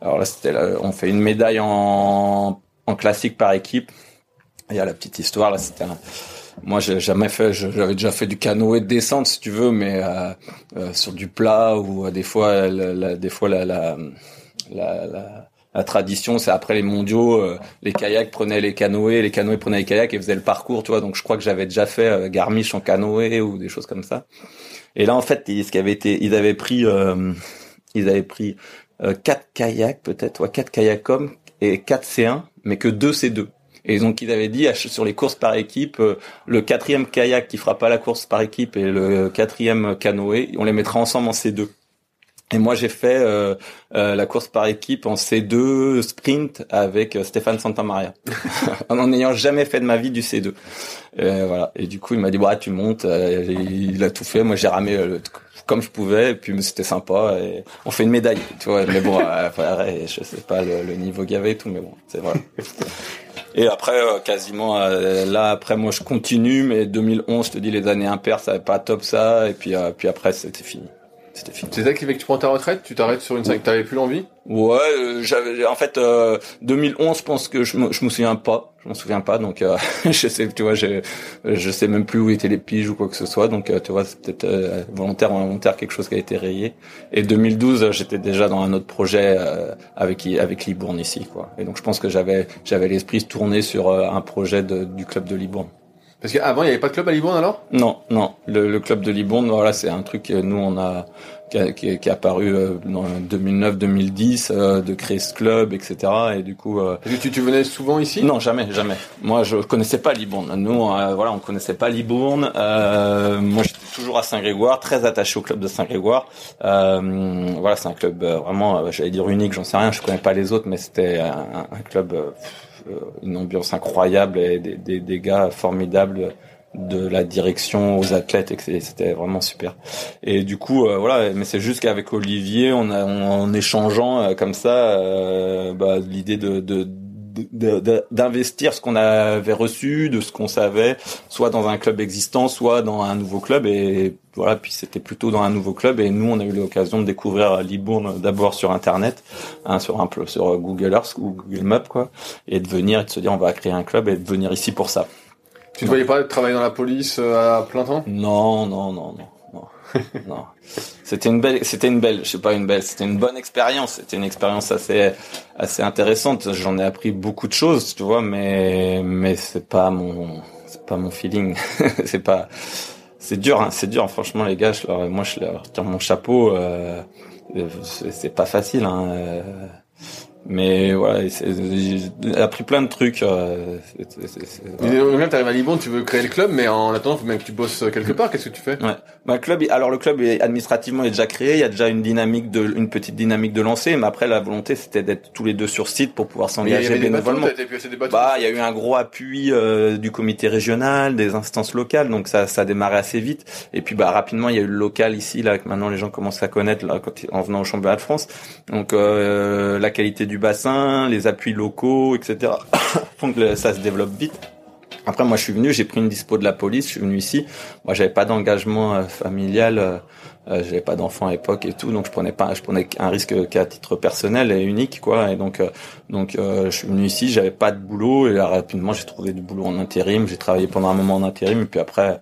Alors là c'était, on fait une médaille en en classique par équipe. Il y a la petite histoire là, c'était un moi, j'ai jamais fait. J'avais déjà fait du canoë de descente, si tu veux, mais euh, euh, sur du plat ou euh, des fois, la, la- des fois la, la, la- la tradition, c'est après les mondiaux, euh, les kayaks prenaient les canoës, les canoës prenaient les kayaks et faisaient le parcours, tu vois. Donc, je crois que j'avais déjà fait euh, Garmisch en canoë ou des choses comme ça. Et là, en fait, ils- ce avaient pris, euh, ils avaient pris euh, quatre kayaks peut-être, ouais, quatre kayakом et quatre C1, mais que deux C2. Et donc ils avaient dit sur les courses par équipe, euh, le quatrième kayak qui fera pas la course par équipe et le quatrième canoë, on les mettra ensemble en C2. Et moi j'ai fait euh, euh, la course par équipe en C2 sprint avec euh, Stéphane Santamaria, *laughs* en n'en ayant jamais fait de ma vie du C2. Et voilà. Et du coup il m'a dit bah tu montes, Euh, il a tout fait, moi j'ai ramé euh, le- comme je pouvais, et puis c'était sympa. Et on fait une médaille, tu vois. Mais bon, euh, *laughs* je sais pas le, niveau qu'il y avait et tout, mais bon, c'est vrai. Et après, euh, quasiment euh, là, après moi je continue, mais 2011, je te dis les années impaires, ça pas top ça, et puis euh, puis après c'était fini, c'était fini. C'est ça qui fait que tu prends ta retraite Tu t'arrêtes sur une scène que t'avais plus l'envie? Ouais, euh, j'avais en fait euh, 2011, je pense que je me je me souviens pas, je m'en souviens pas, donc euh, *laughs* je sais, tu vois, je je sais même plus où étaient les piges ou quoi que ce soit, donc euh, tu vois, c'est peut-être euh, volontaire ou involontaire quelque chose qui a été rayé. Et 2012, euh, j'étais déjà dans un autre projet euh, avec avec Libourne ici, quoi. Et donc je pense que j'avais j'avais l'esprit tourné sur un projet de, du club de Libourne. Parce qu'avant, il n'y avait pas de club à Libourne alors? Non, non. Le, le club de Libourne, voilà, c'est un truc que nous on a qui, a, qui, qui est apparu euh, dans 2009-2010, euh, de créer ce club, etc. Et du coup, euh, tu, tu venais souvent ici? Non, jamais, jamais. Moi, je connaissais pas Libourne. Nous, euh, voilà, on connaissait pas Libourne. Euh, moi, j'étais toujours à Saint-Grégoire, très attaché au club de Saint-Grégoire. Euh, voilà, c'est un club vraiment, j'allais dire unique, j'en sais rien, je connais pas les autres, mais c'était un, un club, une ambiance incroyable et des, des, des gars formidables de la direction aux athlètes et c'était vraiment super. Et du coup, euh, voilà, mais c'est juste qu'avec Olivier, on a, on- en échangeant euh, comme ça, euh, bah, l'idée de- de- d'investir ce qu'on avait reçu, de ce qu'on savait, soit dans un club existant, soit dans un nouveau club. Et voilà, puis c'était plutôt dans un nouveau club. Et nous, on a eu l'occasion de découvrir Libourne d'abord sur Internet, hein, sur un peu sur Google Earth ou Google Maps, quoi, et de venir et de se dire on va créer un club et de venir ici pour ça. Tu ne voyais pas travailler dans la police euh, à plein temps? Non, non, non, non, non. non. *laughs* C'était une belle, c'était une belle, je sais pas une belle, c'était une bonne expérience. C'était une expérience assez, assez intéressante. J'en ai appris beaucoup de choses, tu vois, mais, mais c'est pas mon, c'est pas mon feeling. *laughs* c'est pas, c'est dur, hein, c'est dur. Franchement, les gars, je leur, moi, je leur tire mon chapeau. Euh, c'est pas facile, hein. Mais voilà, c'est- j'ai appris plein de trucs. Euh, c'est- c'est- c'est- voilà. T'arrives à Libourne, tu veux créer le club, mais en attendant, faut bien que tu bosses quelque part. Qu'est-ce que tu fais? Ouais. Bah, le club, alors le club est administrativement est déjà créé. Il y a déjà une dynamique de, une petite dynamique de lancer. Mais après, la volonté, c'était d'être tous les deux sur site pour pouvoir Il s'engager bénévolement. Bah, il y a eu un gros appui euh, du comité régional, des instances locales, donc ça, ça a démarré assez vite. Et puis, bah, rapidement, il y a eu le local ici, là, que maintenant les gens commencent à connaître, là, quand, en venant au championnat de France. Donc, euh, la qualité du bassin, les appuis locaux, etc. *coughs* font que ça se développe vite. Après, moi, je suis venu, j'ai pris une dispo de la police, je suis venu ici. Moi, j'avais pas d'engagement euh, familial, euh, euh, j'avais pas d'enfant à l'époque et tout, donc je prenais pas, je prenais un risque qu'à titre personnel et unique, quoi. Et donc, euh, donc, je suis venu ici, j'avais pas de boulot et là, rapidement, j'ai trouvé du boulot en intérim. J'ai travaillé pendant un moment en intérim et puis après,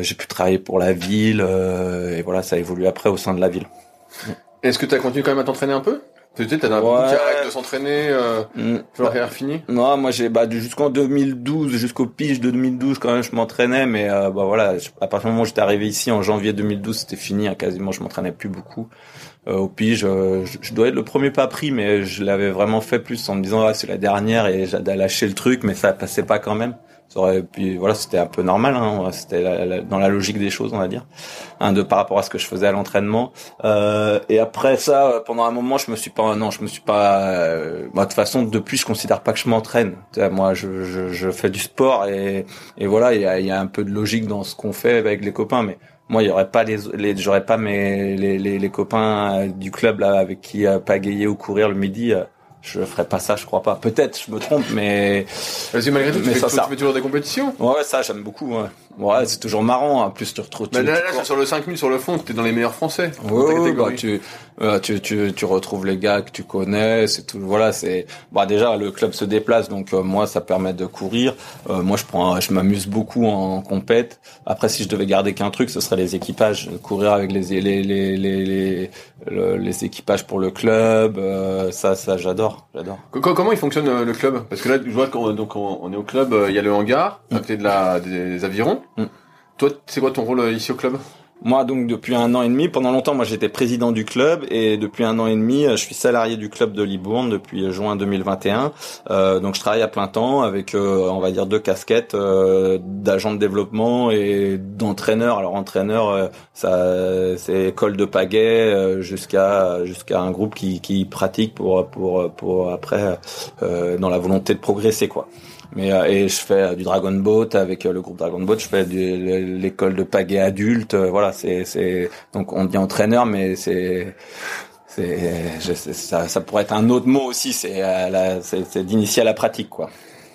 j'ai pu travailler pour la ville et voilà, ça a évolué après au sein de la ville. Est-ce que t'as continué quand même à t'entraîner un peu? Tu sais, t'as un Ouais. qui de s'entraîner, euh, Mm. la carrière finie. Non, moi j'ai bah jusqu'en 2012, jusqu'au pige de 2012 quand même je m'entraînais, mais euh, bah voilà, je- à partir du moment où j'étais arrivé ici en janvier 2012, c'était fini, hein, quasiment je m'entraînais plus beaucoup. Euh, au pige, euh, je, je dois être le premier pas pris, mais je l'avais vraiment fait plus en me disant ah, c'est la dernière et j'avais lâché le truc, mais ça passait pas quand même. Ça aurait, puis voilà, c'était un peu normal, hein, c'était dans la logique des choses, on va dire, hein, de par rapport à ce que je faisais à l'entraînement. Euh, et après ça, pendant un moment, je me suis pas, non, je me suis pas. euh, moi, de toute façon, depuis, je considère pas que je m'entraîne. Moi, je, je, je fais du sport et, et voilà, il y a, y a un peu de logique dans ce qu'on fait avec les copains, mais moi, il y aurait pas les, les j'aurais pas mes les, les, les copains euh, du club là avec qui euh, pagayer ou courir le midi. euh, je ferais pas ça, je crois pas. Peut-être, je me trompe, mais Parce que malgré tout, tu Mais fais, ça, tu ça- fais toujours des compétitions. ouais, ouais, ça, j'aime beaucoup. Ouais, ouais c'est toujours marrant. En plus, tu retrouves. Bah, là, là, sur le 5000, sur le fond, t'es dans les meilleurs français. Ouais, ouais, bah, tu, euh, tu, tu, tu retrouves les gars que tu connais, c'est tout, voilà, c'est, bah, déjà, le club se déplace, donc, euh, moi, ça permet de courir. Euh, moi, je prends, je m'amuse beaucoup en, compète. Après, si je devais garder qu'un truc, ce serait les équipages, courir avec les, les, les, les, les, le- les équipages pour le club, euh, ça, ça, j'adore, j'adore. Co- co- Comment il fonctionne euh, le club? Parce que là, je vois qu'on donc on, est au club, euh, il y a le hangar, à côté de la des avirons. Mm. Toi, c'est quoi ton rôle ici au club? Moi, donc, depuis un an et demi, pendant longtemps, moi, j'étais président du club et depuis un an et demi, euh, je suis salarié du club de Libourne depuis juin 2021. Euh, donc, je travaille à plein temps avec, euh, on va dire, deux casquettes euh, d'agent de développement et d'entraîneur. Alors, entraîneur, euh, ça, c'est école de pagaie euh, jusqu'à jusqu'à un groupe qui, qui pratique pour pour pour après dans la volonté de progresser, quoi. Mais euh, et je fais euh, du Dragon Boat avec euh, le groupe Dragon Boat. Je fais du- l'école de pagaie adulte. euh, voilà, c'est c'est donc on dit entraîneur, mais c'est c'est ça ça pourrait être un autre mot aussi. C'est c'est d'initier à la pratique quoi.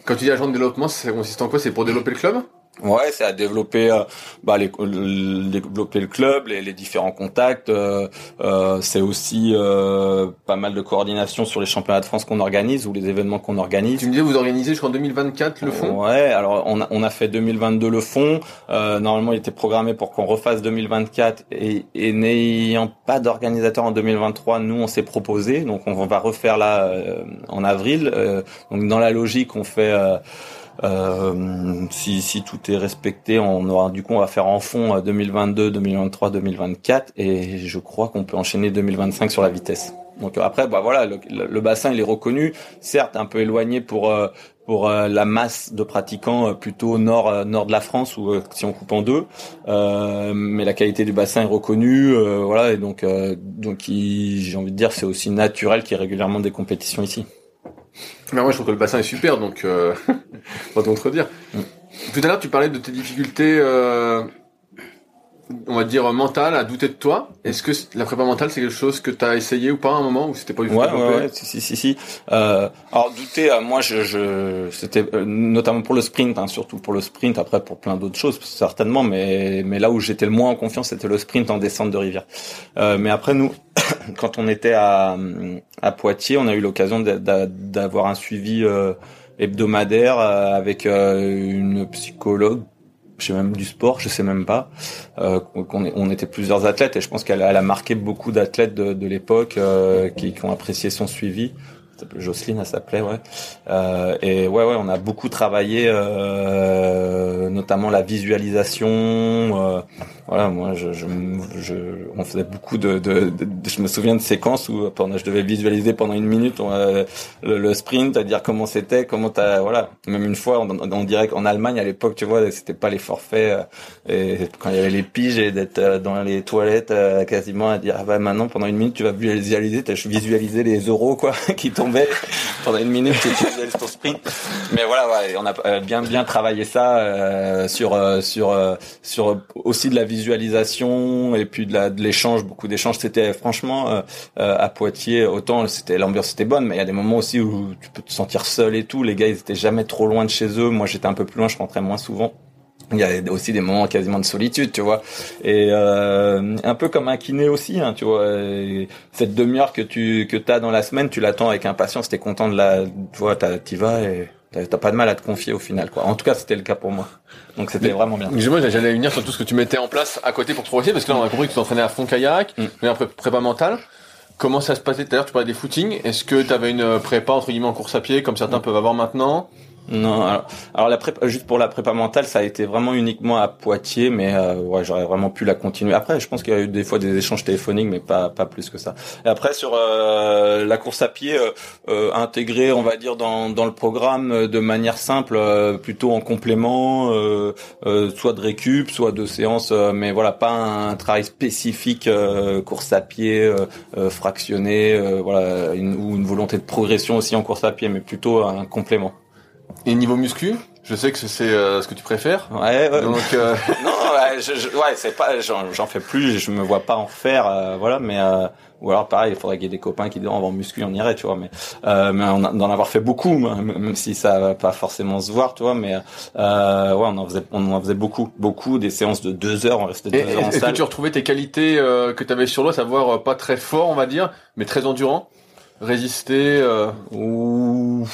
Quand tu dis agent de développement, ça consiste en quoi? C'est pour développer le club? Ouais, c'est à développer, euh, bah, les, le- développer le club, les, les différents contacts. euh, euh, c'est aussi euh, pas mal de coordination sur les championnats de France qu'on organise ou les événements qu'on organise. Tu me disais, vous organisez jusqu'en 2024 le fond? Ouais, alors on a, on a fait 2022 le fond. Euh, normalement, il était programmé pour qu'on refasse 2024 et, et n'ayant pas d'organisateur en 2023, nous on s'est proposé. Donc on va refaire là euh, en avril. Euh, donc dans la logique, on fait. Euh, Euh, si, si tout est respecté, on aura du coup on va faire en fond 2022, 2023, 2024 et je crois qu'on peut enchaîner 2025 sur la vitesse. Donc après, bah voilà, le, bassin il est reconnu, certes un peu éloigné pour euh, pour euh, la masse de pratiquants euh, plutôt nord nord de la France ou si on coupe en deux, mais la qualité du bassin est reconnue, voilà et donc donc j'ai envie de dire c'est aussi naturel qu'il y ait régulièrement des compétitions ici. Mais moi je trouve que le bassin est super donc euh, *laughs* pas dire. Mm. Tout à l'heure tu parlais de tes difficultés on va dire mental à douter de toi. Est-ce que la prépa mentale c'est quelque chose que tu as essayé ou pas à un moment ou c'était pas du tout Ouais ouais, ouais si si si. Euh, alors douter euh, moi je, je c'était euh, notamment pour le sprint hein, surtout pour le sprint après pour plein d'autres choses certainement mais mais là où j'étais le moins en confiance c'était le sprint en descente de rivière. Euh, mais après nous *coughs* quand on était à à Poitiers, on a eu l'occasion d'avoir un suivi euh, hebdomadaire avec une psychologue je sais même du sport, je sais même pas. Euh, qu'on on était plusieurs athlètes et je pense qu'elle a, marqué beaucoup d'athlètes de, l'époque euh, qui, ont apprécié son suivi. Jocelyne, elle s'appelait, ouais. Euh, et ouais, ouais, on a beaucoup travaillé, euh, notamment la visualisation. Euh, voilà, moi, je, je, je, on faisait beaucoup de, de, de, Je me souviens de séquences où pendant, je devais visualiser pendant une minute on, le, le, sprint, à dire comment c'était, comment t'as, voilà. Même une fois, on, on dirait qu'en Allemagne à l'époque, tu vois, c'était pas les forfaits. Euh, et quand il y avait les piges et d'être euh, dans les toilettes quasiment à dire ah bah maintenant pendant une minute tu vas visualiser, t'as visualisé les euros quoi *laughs* qui tombent *laughs* pendant une minute. Mais voilà, on a euh, bien bien travaillé ça euh, sur euh, sur euh, sur aussi de la visualisation et puis de la de l'échange, beaucoup d'échanges. C'était franchement à Poitiers autant c'était l'ambiance était bonne, mais il y a des moments aussi où tu peux te sentir seul et tout. Les gars ils étaient jamais trop loin de chez eux. Moi j'étais un peu plus loin, je rentrais moins souvent il y a aussi des moments quasiment de solitude, tu vois. Et euh, un peu comme un kiné aussi, hein, tu vois. cette demi-heure que tu que t'as dans la semaine, tu l'attends avec impatience. T'es content de la, tu vois, t'y vas et t'as pas de mal à te confier au final, quoi. En tout cas, c'était le cas pour moi. Donc c'était vraiment bien. Moi, j'allais venir sur tout ce que tu mettais en place à côté pour progresser, parce que là, on a compris que tu t'entraînais à fond kayak, mm. mais après prépa mentale. Comment ça se passait? Tout à l'heure, tu parlais des footings. Est-ce que tu avais une prépa entre guillemets en course à pied, comme certains mm. peuvent avoir maintenant? Non, alors, la prépa, juste pour la prépa mentale, ça a été vraiment uniquement à Poitiers, mais euh, ouais, j'aurais vraiment pu la continuer. Après, je pense qu'il y a eu des fois des échanges téléphoniques, mais pas pas plus que ça. Et après sur euh, la course à pied, euh, euh intégrée, on va dire dans dans le programme de manière simple, plutôt en complément, soit de récup, soit de séance, mais voilà, pas un travail spécifique course à pied fractionné, voilà, une, ou une volonté de progression aussi en course à pied, mais plutôt un complément. Et niveau muscu, je sais que c'est euh, ce que tu préfères. Ouais. ouais. Donc euh... *laughs* non, ouais, je, je, ouais, c'est pas, j'en fais plus, je me vois pas en faire, euh, voilà. Mais euh, ou alors pareil, il faudrait qu'il y ait des copains qui disent on va en muscu, on irait, tu vois. Mais mais on d'en avoir fait beaucoup, même si ça va pas forcément se voir, tu vois. Mais ouais, on en faisait, on en faisait beaucoup, beaucoup des séances de deux heures, on restait deux heures en salle. Est-ce que tu retrouvais tes qualités que tu avais sur l'eau, savoir pas très fort, on va dire, mais très endurant, résister ou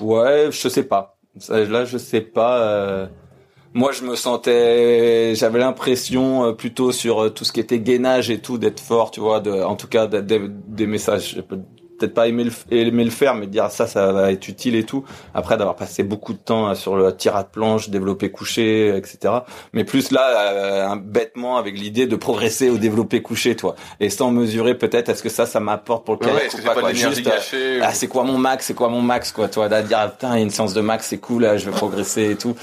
Ouais, je sais pas. Là, je sais pas. Euh, moi, je me sentais, j'avais l'impression euh, plutôt sur euh, tout ce qui était gainage et tout d'être fort, tu vois. De, en tout cas, des messages peut-être pas aimer le, aimer le faire, mais dire ça, ça va être utile et tout. Après d'avoir passé beaucoup de temps euh, sur le tir à planche, développer couché, etc. Mais plus là, euh, un bêtement avec l'idée de progresser au développé couché, toi. Et sans mesurer peut-être est-ce que ça, ça m'apporte pour le ouais, ou pas, quoi. Juste, euh, ah, c'est quoi mon max, c'est quoi mon max, quoi, toi. Là, dire, ah, putain, il y a une séance de max, c'est cool, là, je vais progresser et tout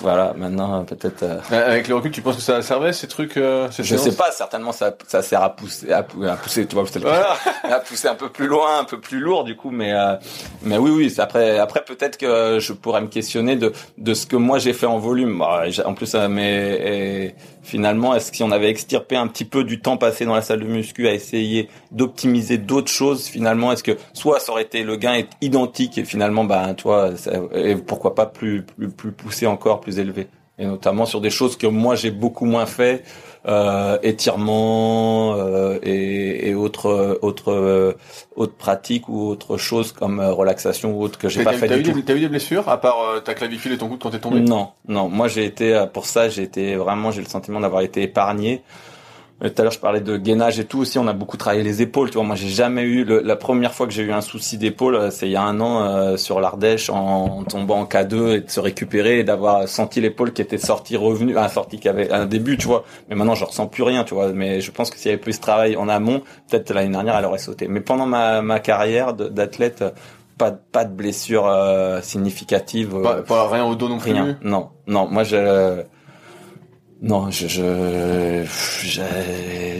voilà, maintenant peut-être. Euh, avec le recul, tu penses que ça servait ces trucs euh, Je sais pas, certainement ça, ça sert à pousser, à, pousser, tu vois, *laughs* à pousser un peu plus loin, un peu plus lourd du coup, mais euh, mais oui, oui. Après, après peut-être que je pourrais me questionner de de ce que moi j'ai fait en volume. Bah, en plus, mais finalement, est-ce que si on avait extirpé un petit peu du temps passé dans la salle de muscu à essayer d'optimiser d'autres choses, finalement, est-ce que soit ça aurait été le gain est identique et finalement, bah, toi, et pourquoi pas plus plus plus poussé encore, plus élevé, et notamment sur des choses que moi j'ai beaucoup moins fait, euh, étirements euh, et, et, autres autres euh, autres pratiques ou autres choses comme euh, relaxation ou autre que j'ai pas fait du eu tout. T'as eu des blessures à part euh, ta clavicule et ton coude quand t'es tombé? Non, non. Moi j'ai été pour ça j'ai été vraiment j'ai le sentiment d'avoir été épargné. Tout à l'heure je parlais de gainage et tout aussi. On a beaucoup travaillé les épaules. Tu vois, moi j'ai jamais eu la première fois que j'ai eu un souci d'épaule, euh, c'est il y a un an euh, sur l'Ardèche en, tombant en K2 et de se récupérer et d'avoir senti l'épaule qui était sortie revenue, un sortie qui avait un début, tu vois. Mais maintenant je ressens plus rien, tu vois. Mais je pense que s'il y avait plus de travail en amont, peut-être l'année dernière elle aurait sauté. Mais pendant ma, ma carrière d'athlète pas pas de blessure euh, significative. Pas, rien au dos non plus? Rien. Non, non. Moi, je non, je je,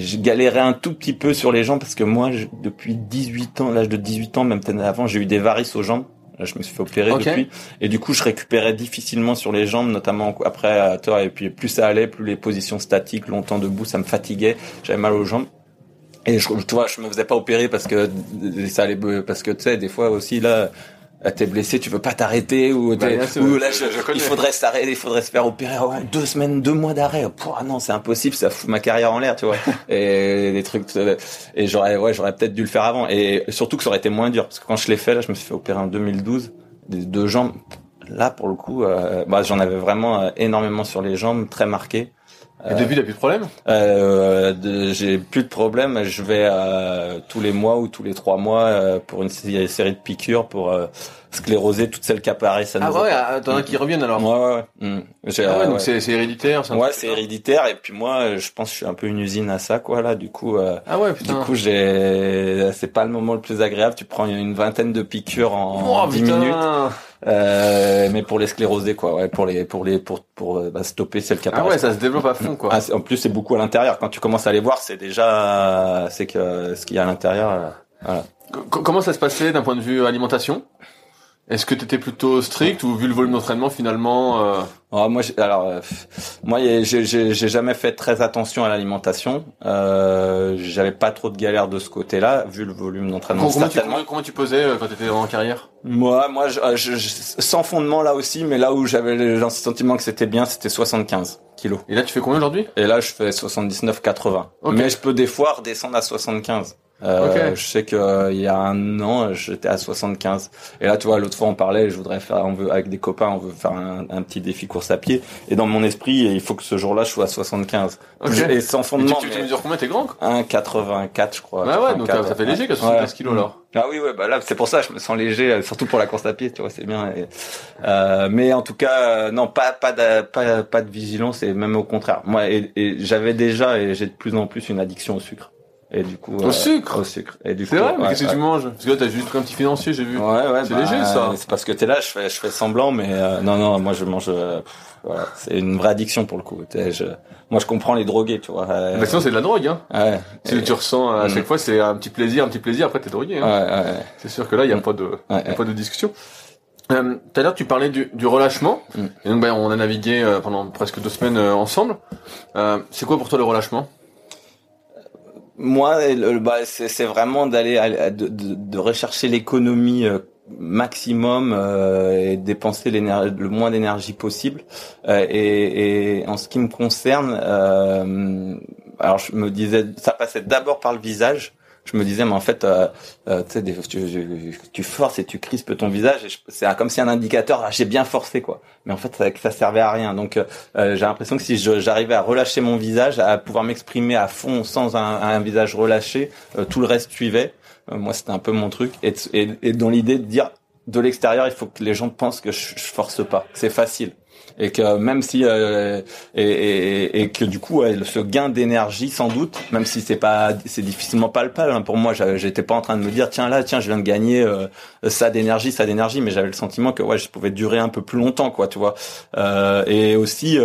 je, galérais un tout petit peu sur les jambes parce que moi, depuis 18 ans, l'âge de 18 ans, même avant, j'ai eu des varices aux jambes. Je me suis fait opérer depuis, et du coup, je récupérais difficilement sur les jambes, notamment après, et puis plus ça allait, plus les positions statiques, longtemps debout, ça me fatiguait. J'avais mal aux jambes. Et je, tu vois, je me faisais pas opérer parce que ça allait, parce que tu sais, des fois aussi là, t'es blessé, tu veux pas t'arrêter ou, bah, là, il faudrait s'arrêter, il faudrait se faire opérer. Ouais, deux semaines, deux mois d'arrêt. non, c'est impossible, ça fout ma carrière en l'air, tu vois. *laughs* et des trucs, et j'aurais, ouais, j'aurais peut-être dû le faire avant. Et surtout que ça aurait été moins dur parce que quand je l'ai fait, là, je me suis fait opérer en 2012, des deux jambes. Là, pour le coup, euh, bah, j'en avais vraiment euh, énormément sur les jambes, très marquées. Et depuis, t'as plus de problème euh, J'ai plus de problème. Je vais euh, tous les mois ou tous les trois mois euh, pour une série, de piqûres pour euh, scléroser toutes celles qui apparaissent. ah ouais, ah, t'en as qui reviennent alors Ouais, ouais. Mm. Ah ouais, donc c'est héréditaire. Ouais, c'est héréditaire. Et puis moi, je pense que je suis un peu une usine à ça, quoi. Là, du coup. ah ouais, putain. Du coup, j'ai. C'est pas le moment le plus agréable. Tu prends une vingtaine de piqûres en, oh, 10 minutes. Euh, mais pour les sclérosés quoi, ouais, pour les pour les pour pour bah, stopper celle qui apparaît. Ah ouais, ça se développe à fond quoi. Ah, en plus c'est beaucoup à l'intérieur. Quand tu commences à les voir, c'est déjà c'est que ce qu'il y a à l'intérieur. Euh, voilà. Comment ça se passait d'un point de vue alimentation? Est-ce que tu étais plutôt strict ou vu le volume d'entraînement finalement euh... oh, Moi, alors euh, moi, j'ai jamais fait très attention à l'alimentation. Euh, J'avais pas trop de galères de ce côté-là, vu le volume d'entraînement. Comment, comment, tu pesais euh, quand tu étais en carrière? Moi, moi, euh, je, je, sans fondement là aussi, mais là où j'avais le sentiment que c'était bien, c'était 75 kilos. Et là, tu fais combien aujourd'hui? Et là, je fais 79-80. Mais je peux des fois redescendre à 75. Euh, Je sais que euh, il y a un an, j'étais à 75. Et là, tu vois, l'autre fois, on parlait, je voudrais faire, on veut avec des copains, on veut faire un, un, petit défi course à pied. Et dans mon esprit, il faut que ce jour-là, je sois à 75. *laughs* Et sans fondement. tu, tu, mesures combien? T'es grand 1,84 je crois. Bah ouais, donc ça fait léger que 75 kilos alors. Ah oui, ouais, bah là, c'est pour ça, je me sens léger, surtout pour la course à pied, tu vois, c'est bien. euh, mais en tout cas, euh, non, pas pas de, pas pas de vigilance, et même au contraire. Moi, et, et j'avais déjà, et j'ai de plus en plus une addiction au sucre. Et du coup, au sucre. Au sucre. Et du c'est vrai, mais qu'est-ce que tu manges? Parce que là, t'as juste pris un petit financier, j'ai vu. Ouais, ouais. C'est léger, bah, ça. C'est parce que t'es là, je fais, je fais semblant, mais euh, non, non, moi, je mange. Euh, voilà, c'est une vraie addiction pour le coup. Je, moi, je comprends les drogués, tu vois. Euh, mais sinon, c'est de la drogue, hein. Ouais. Tu ressens à chaque mm. fois, c'est un petit plaisir, un petit plaisir. Après, t'es drogué. Hein. Ouais, ouais. C'est sûr que là, il y a mm. pas de, y a pas de discussion. Euh, tout à l'heure, tu parlais du, du relâchement. Mm. Et donc, ben, on a navigué pendant presque deux semaines ensemble. Euh, c'est quoi pour toi le relâchement? Moi, bah, c'est vraiment d'aller de, rechercher l'économie euh, maximum euh, et dépenser le moins d'énergie possible. Euh, et, et, en ce qui me concerne, euh, alors je me disais, ça passait d'abord par le visage je me disais mais en fait euh, euh, tu sais tu, tu, forces et tu crispes ton visage c'est comme si un indicateur ah, j'ai bien forcé quoi. Mais en fait ça, servait à rien. Donc euh, j'ai l'impression que si j'arrivais à relâcher mon visage à pouvoir m'exprimer à fond sans un, visage relâché tout le reste suivait. Moi c'était un peu mon truc. Et dans l'idée de dire de l'extérieur il faut que les gens pensent que je, je force pas. C'est facile et que même si euh, et, et, et, que du coup ce gain d'énergie sans doute même si c'est pas c'est difficilement palpable hein, pour moi j'étais pas en train de me dire tiens là tiens je viens de gagner euh, ça d'énergie ça d'énergie. Mais j'avais le sentiment que ouais je pouvais durer un peu plus longtemps quoi tu vois. Euh, et aussi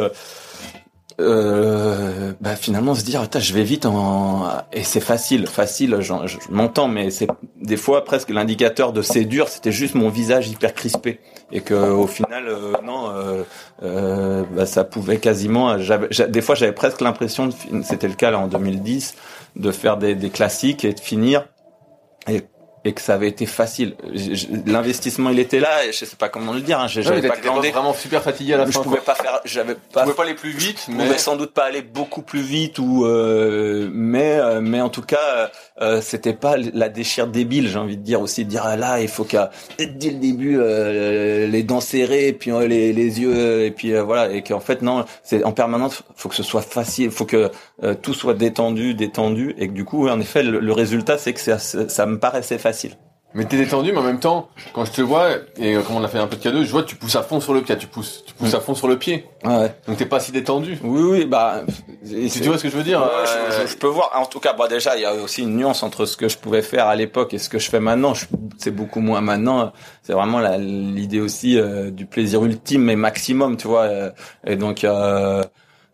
euh, bah finalement se dire je vais vite en et c'est facile facile je, je m'entends mais c'est des fois presque l'indicateur de c'est dur c'était juste mon visage hyper crispé. Et que au final euh, non euh, euh, bah, ça pouvait quasiment des fois j'avais presque l'impression c'était le cas là en 2010 de faire des, des classiques et de finir et que ça avait été facile. Je- je- L'investissement, il était là, et je sais pas comment le dire. Hein, je- j'avais pas glandé. vraiment super fatigué à la Je fin. pouvais quoi. pas faire, j'avais pas pouvais pas aller plus vite, je mais pouvais sans doute pas aller beaucoup plus vite ou euh, mais euh, mais en tout cas euh, c'était pas la déchire débile j'ai envie de dire aussi de dire ah, là il faut qu'à dès le début euh, les dents serrées et puis euh, les, les yeux euh, et puis euh, voilà et qu'en fait non c'est en permanence faut que ce soit facile faut que euh, tout soit détendu détendu et que du coup en effet le, le résultat c'est que ça, ça me paraissait facile Mais t'es détendu, mais en même temps, quand je te vois, et comme on a fait un peu de cadeau, je vois que tu pousses à fond sur le pied, tu pousses, tu pousses à fond sur le pied. ouais Donc t'es pas si détendu. oui oui bah Si tu vois ce que je veux dire. Ouais, euh, je, je- je peux voir. En tout cas, bah déjà, il y a aussi une nuance entre ce que je pouvais faire à l'époque et ce que je fais maintenant. Je- C'est beaucoup moins maintenant. C'est vraiment la- l'idée aussi euh, du plaisir ultime mais maximum, tu vois. euh, et donc, euh,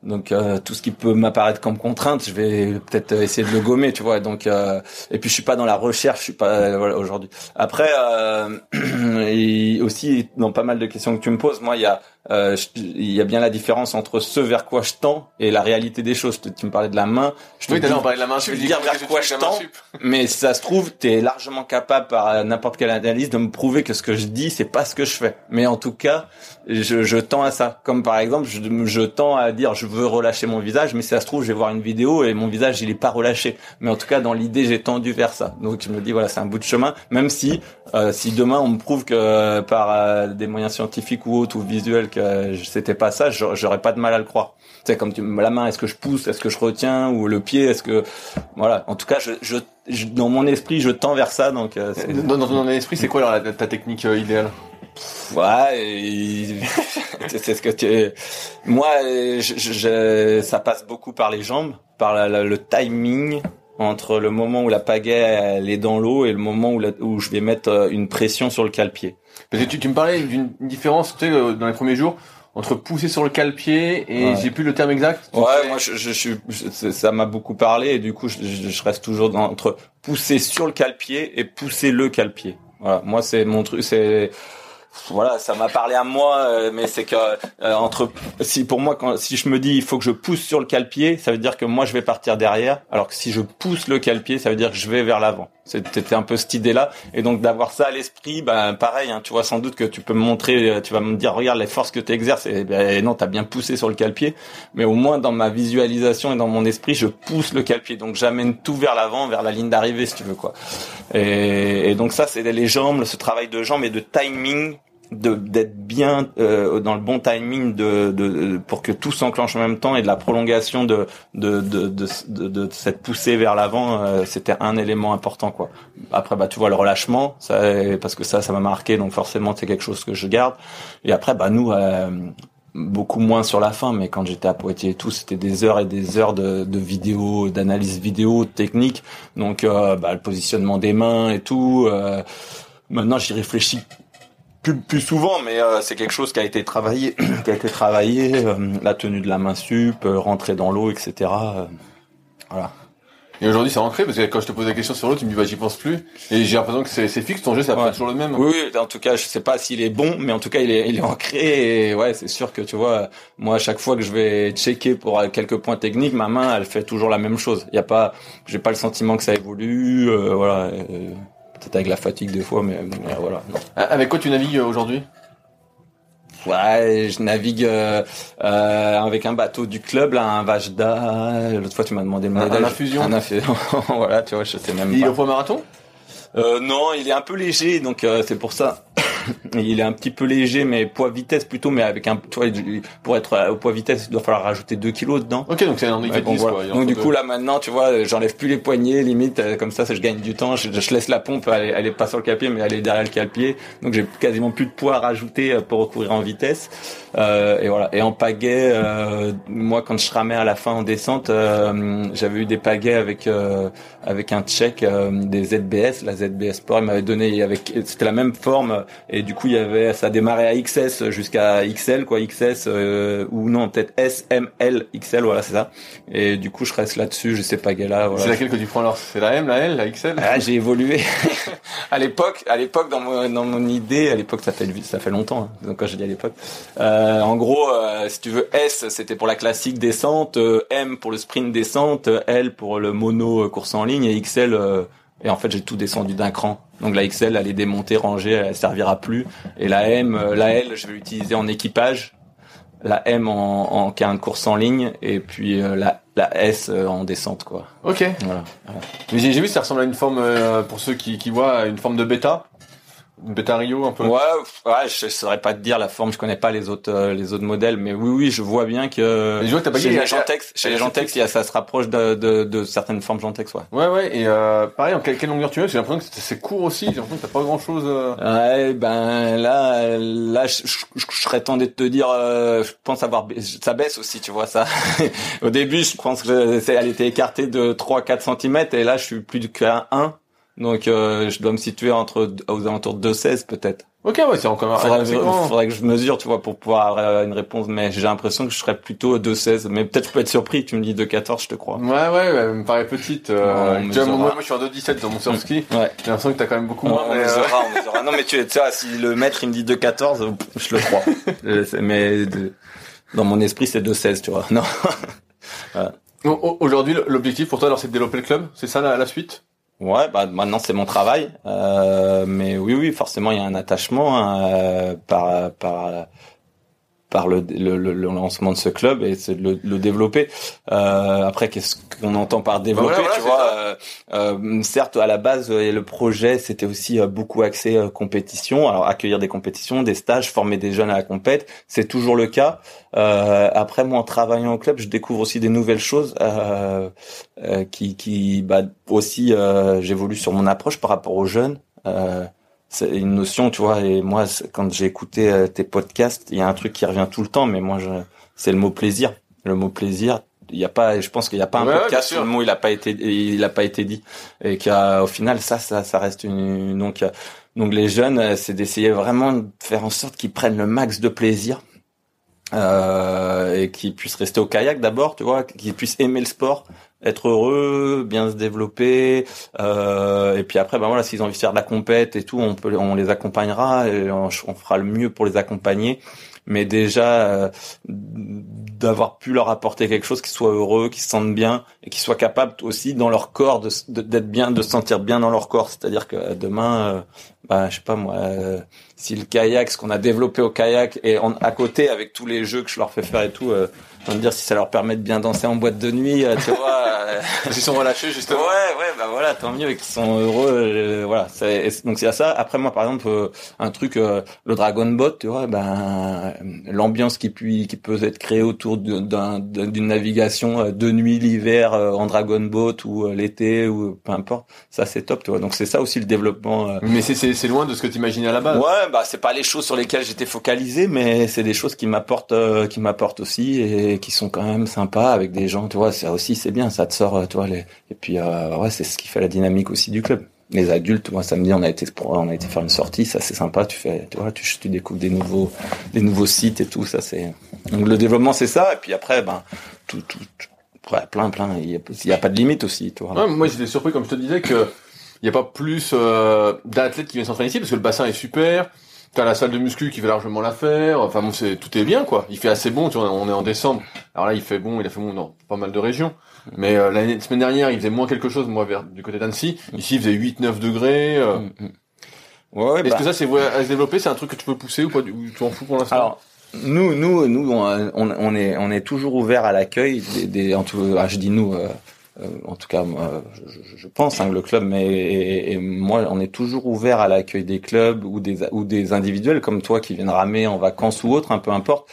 donc euh, tout ce qui peut m'apparaître comme contrainte, je vais peut-être essayer de le gommer, tu vois. Donc, euh, et puis je suis pas dans la recherche, je suis pas euh, voilà, aujourd'hui. Après, euh, *clears throat* et aussi dans pas mal de questions que tu me poses, moi, il y a euh, je- il y a bien la différence entre ce vers quoi je tends et la réalité des choses. Tu, tu me parlais de la main. Je te Oui, dis- on parlait de la main je veux dire vers quoi je tends. *laughs* mais si ça se trouve, t'es largement capable par n'importe quelle analyse de me prouver que ce que je dis, c'est pas ce que je fais. Mais en tout cas, je, je tends à ça. Comme par exemple, je, je tends à dire je veux relâcher mon visage, mais si ça se trouve, je vais voir une vidéo et mon visage, il est pas relâché. Mais en tout cas, dans l'idée, j'ai tendu vers ça. Donc je me dis voilà, c'est un bout de chemin. Même si, euh, si demain on me prouve que euh, par euh, des moyens scientifiques ou autres ou visuels que euh, c'était pas ça, j'aurais pas de mal à le croire. Tu sais, comme tu, la main, est-ce que je pousse, est-ce que je retiens, ou le pied, est-ce que, voilà. En tout cas, je, je, je- dans mon esprit, je tends vers ça, donc euh, Dans, dans ton esprit, c'est quoi alors, la- ta technique euh, idéale? Ouais. *laughs* c'est ce que tu. Moi, je, je- je- ça passe beaucoup par les jambes, par la- la- le timing entre le moment où la pagaie elle est dans l'eau et le moment où, la- où je vais mettre euh, une pression sur le cale-pied. Parce que tu, tu me parlais d'une différence, tu sais, euh, dans les premiers jours, entre pousser sur le cale-pied et Ouais. j'ai plus le terme exact. Ouais, sais- moi je, je, je- ça m'a beaucoup parlé et du coup je, je- je reste toujours dans, entre pousser sur le cale-pied et pousser le cale-pied. Voilà, moi c'est mon truc, c'est voilà, ça m'a parlé à moi, euh, mais c'est que euh, entre si pour moi quand si je me dis il faut que je pousse sur le cale-pied, ça veut dire que moi je vais partir derrière, alors que si je pousse le cale-pied, ça veut dire que je vais vers l'avant. C'était un peu cette idée-là, et donc d'avoir ça à l'esprit, ben pareil, hein, tu vois sans doute que tu peux me montrer, euh, tu vas me dire regarde les forces que tu exerces, et ben non t'as bien poussé sur le cale-pied, mais au moins dans ma visualisation et dans mon esprit, je pousse le cale-pied, donc j'amène tout vers l'avant, vers la ligne d'arrivée si tu veux quoi. Et, et donc ça c'est les jambes, ce travail de jambes et de timing d'être bien euh, dans le bon timing de, de pour que tout s'enclenche en même temps et de la prolongation de de de de, de, de cette poussée vers l'avant euh, c'était un élément important quoi. Après bah tu vois le relâchement ça parce que ça ça m'a marqué donc forcément c'est quelque chose que je garde. Et après bah nous euh, beaucoup moins sur la fin mais quand j'étais à Poitiers et tout c'était des heures et des heures de, de vidéos d'analyse vidéo de technique. Donc euh, bah, le positionnement des mains et tout euh, maintenant j'y réfléchis plus, plus souvent, mais euh, c'est quelque chose qui a été travaillé, *clears throat* qui a été travaillé, euh, la tenue de la main sup, euh, rentrer dans l'eau, etc. voilà. Et aujourd'hui, c'est ancré parce que quand je te pose la question sur l'autre, tu me dis bah j'y pense plus. Et j'ai l'impression que c'est fixe, ton jeu, ça Ouais. toujours le même. Oui, oui, en tout cas, je sais pas s'il est bon, mais en tout cas, il est, il est ancré. Et ouais, c'est sûr que tu vois, moi, à chaque fois que je vais checker pour quelques points techniques, ma main, elle fait toujours la même chose. Il y a pas, j'ai pas le sentiment que ça évolue. euh, voilà. Peut-être avec la fatigue des fois, mais, voilà. non. Ah, Avec quoi tu navigues euh, aujourd'hui? Ouais, je navigue euh, euh, avec un bateau du club, là, un Vajda. L'autre fois, tu m'as demandé le modèle. un infusion Un infusion. *laughs* voilà, tu vois, je sais même Il est pas. au point marathon? Euh, non, il est un peu léger, donc c'est pour ça. *coughs* il est un petit peu léger, mais poids vitesse plutôt, mais avec un, tu vois, pour être au poids vitesse, il doit falloir rajouter 2 kilos dedans. Ok, donc c'est un handicap bon, 10 voilà. quoi. Il est Donc du deux. coup là maintenant tu vois j'enlève plus les poignets limite euh, comme ça ça je gagne du temps je, je laisse la pompe elle, est- elle est pas sur le calpier mais elle est derrière le calpier donc j'ai quasiment plus de poids à rajouter euh, pour recourir en vitesse Euh, et voilà et en pagaie euh, moi quand je ramais à la fin en descente euh, j'avais eu des pagaies avec euh, avec un tchèque euh, des ZBS la ZBS Sport. Il m'avait donné avec c'était la même forme. Et du coup il y avait ça démarrait à XS jusqu'à XL quoi. XS euh, ou non peut-être S M L XL voilà c'est ça. Et du coup je reste là-dessus je sais pas là C'est voilà laquelle que tu prends alors? C'est la M, la L, la XL ah, j'ai évolué. *laughs* à l'époque, à l'époque dans mon, dans mon idée, à l'époque ça fait ça fait longtemps. hein, donc quand je dis à l'époque, euh, en gros, euh, si tu veux S, c'était pour la classique descente, euh, M pour le sprint descente, L pour le mono euh, course en ligne et XL euh, Et en fait, j'ai tout descendu d'un cran. Donc la XL, elle est démontée, rangée, elle servira plus. Et la M, euh, la L, je vais l'utiliser en équipage. La M en, en qui a une course en ligne et puis euh, la, la S euh, en descente quoi. Ok. Voilà. Mais j'ai vu, ça ressemble à une forme, euh, pour ceux qui, qui voient, à une forme de bêta. Une bêta Rio un peu. Ouais, ouais, je saurais pas te dire la forme, je connais pas les autres euh, les autres modèles, mais oui, oui, je vois bien que Mais je vois que t'as pas chez les Gentex, chez les Gentex, ça se rapproche de, de, de certaines formes Gentex, ouais. Ouais, ouais, et euh, pareil, en quelle, quelle longueur tu mets? J'ai l'impression que c'est- court aussi, j'ai l'impression que t'as pas grand chose. Ouais, ben là, là, je, je, je serais tenté de te dire, euh, je pense avoir, ça baisse aussi, tu vois ça. *laughs* Au début, je pense que elle était écartée de 3-4 cm et là, je suis plus qu'à 1. Donc, euh, je dois me situer entre aux alentours de 2,16 peut-être. Ok, ouais, c'est encore Faudrait, assez grand. faudrait que je mesure, tu vois, pour pouvoir avoir une réponse. Mais j'ai l'impression que je serais plutôt à 2,16. Mais peut-être je peux être surpris. Tu me dis 2,14, je te crois. Ouais, ouais, ouais, elle me paraît petite. Euh, On tu vois, moi, moi, je suis en 2,17 dans mon surski. Ouais. J'ai l'impression que t'as quand même beaucoup moins. on mais, euh, mesurera, on mesurera. Non, mais tu, vois, si le maître il me dit 2,14, euh, je le crois. *laughs* Euh, mais dans mon esprit, c'est 2,16, tu vois. *laughs* Non. *laughs* au- au- Aujourd'hui, l'objectif pour toi, alors, c'est de développer le club? C'est ça la, la suite? Ouais, bah maintenant c'est mon travail, euh, mais oui, oui, forcément il y a un attachement hein, euh, par par par le, le, le- le lancement de ce club et c'est de le, le développer. Euh, après, qu'est-ce qu'on entend par développer Voilà, voilà, Tu vois, euh, euh, certes à la base euh, le projet c'était aussi euh, beaucoup axé compétition, alors accueillir des compétitions, des stages, former des jeunes à la compète, c'est toujours le cas. Euh, après, moi en travaillant au club, je découvre aussi des nouvelles choses euh, euh, qui, qui bah, aussi euh, j'évolue sur mon approche par rapport aux jeunes. Euh, c'est une notion, tu vois. Et moi, quand j'ai écouté euh, tes podcasts, il y a un truc qui revient tout le temps, mais moi, je, c'est le mot plaisir. Le mot plaisir. Il y a pas, je pense qu'il n'y a pas un Ouais, podcast où le mot il a pas été, il a pas été dit, et qu'au final, ça, ça, ça reste une. Donc, donc les jeunes, euh, c'est d'essayer vraiment de faire en sorte qu'ils prennent le max de plaisir. Euh, et qu'ils puissent rester au kayak d'abord, tu vois, qu'ils puissent aimer le sport, être heureux, bien se développer, euh, et puis après, ben voilà, s'ils ont envie de faire de la compète et tout, on peut, on les accompagnera, et on, fera le mieux pour les accompagner. Mais déjà, euh, d'avoir pu leur apporter quelque chose qui soit heureux, qui se sentent bien et qui soient capables aussi dans leur corps de s- de- d'être bien, de se sentir bien dans leur corps. C'est-à-dire que demain, euh, bah, je sais pas moi, euh, si le kayak, ce qu'on a développé au kayak, et en, à côté avec tous les jeux que je leur fais faire et tout, euh, je veux dire si ça leur permet de bien danser en boîte de nuit, euh, tu vois. euh, *laughs* Ils sont relâchés, Ouais, justement. ouais, bah voilà, tant mieux, et qu'ils sont heureux, euh, voilà. Donc c'est à ça. Après moi, par exemple, euh, un truc, euh, le Dragon Boat, tu vois, ben l'ambiance qui qui peut être créée autour d'une navigation euh, de nuit l'hiver euh, en Dragon Boat ou euh, l'été ou peu importe, ça c'est top, tu vois. Donc c'est ça aussi le développement. Mais c'est- loin de ce que t'imaginais à la base. Ouais, bah c'est pas les choses sur lesquelles j'étais focalisé, mais c'est des choses qui m'apportent, euh, qui m'apportent aussi et qui sont quand même sympas avec des gens, tu vois. Ça aussi, c'est bien, ça te sort, tu vois. Les... Et puis euh, ouais, c'est ce qui fait la dynamique aussi du club. Les adultes, moi samedi, on a été, on a été faire une sortie, ça c'est sympa. Tu fais, tu vois, tu, découvres des nouveaux, des nouveaux sites et tout, ça c'est. Donc le développement c'est ça, et puis après, ben tout, tout, tout- plein, plein. Il y a, pas de limite aussi, tu vois. Ouais, moi j'étais surpris, comme je te disais, que il y a pas plus euh, d'athlètes qui viennent s'entraîner ici parce que le bassin est super. T'as la salle de muscu qui fait largement l'affaire. Enfin tout est bien quoi. Il fait assez bon. Tu vois, on est en décembre. Alors là, il fait bon. Il a fait bon dans pas mal de régions. Mais euh, la semaine dernière, il faisait moins quelque chose. Moi, vers du côté d'Annecy, ici, il faisait 8-9 degrés. euh. Mm, mm. Ouais, Est-ce bah. que ça, c'est à se développer? C'est un truc que tu peux pousser ou pas Ou tu en fous pour l'instant? Alors, nous, nous, nous, on, on- est, on est toujours ouvert à l'accueil des, des- en tout, ah, je dis nous, euh, euh, en tout cas, moi, je, je- pense hein, le club, mais et, et moi, on est toujours ouvert à l'accueil des clubs ou des ou des individuels comme toi qui viennent ramer en vacances ou autre, un peu importe.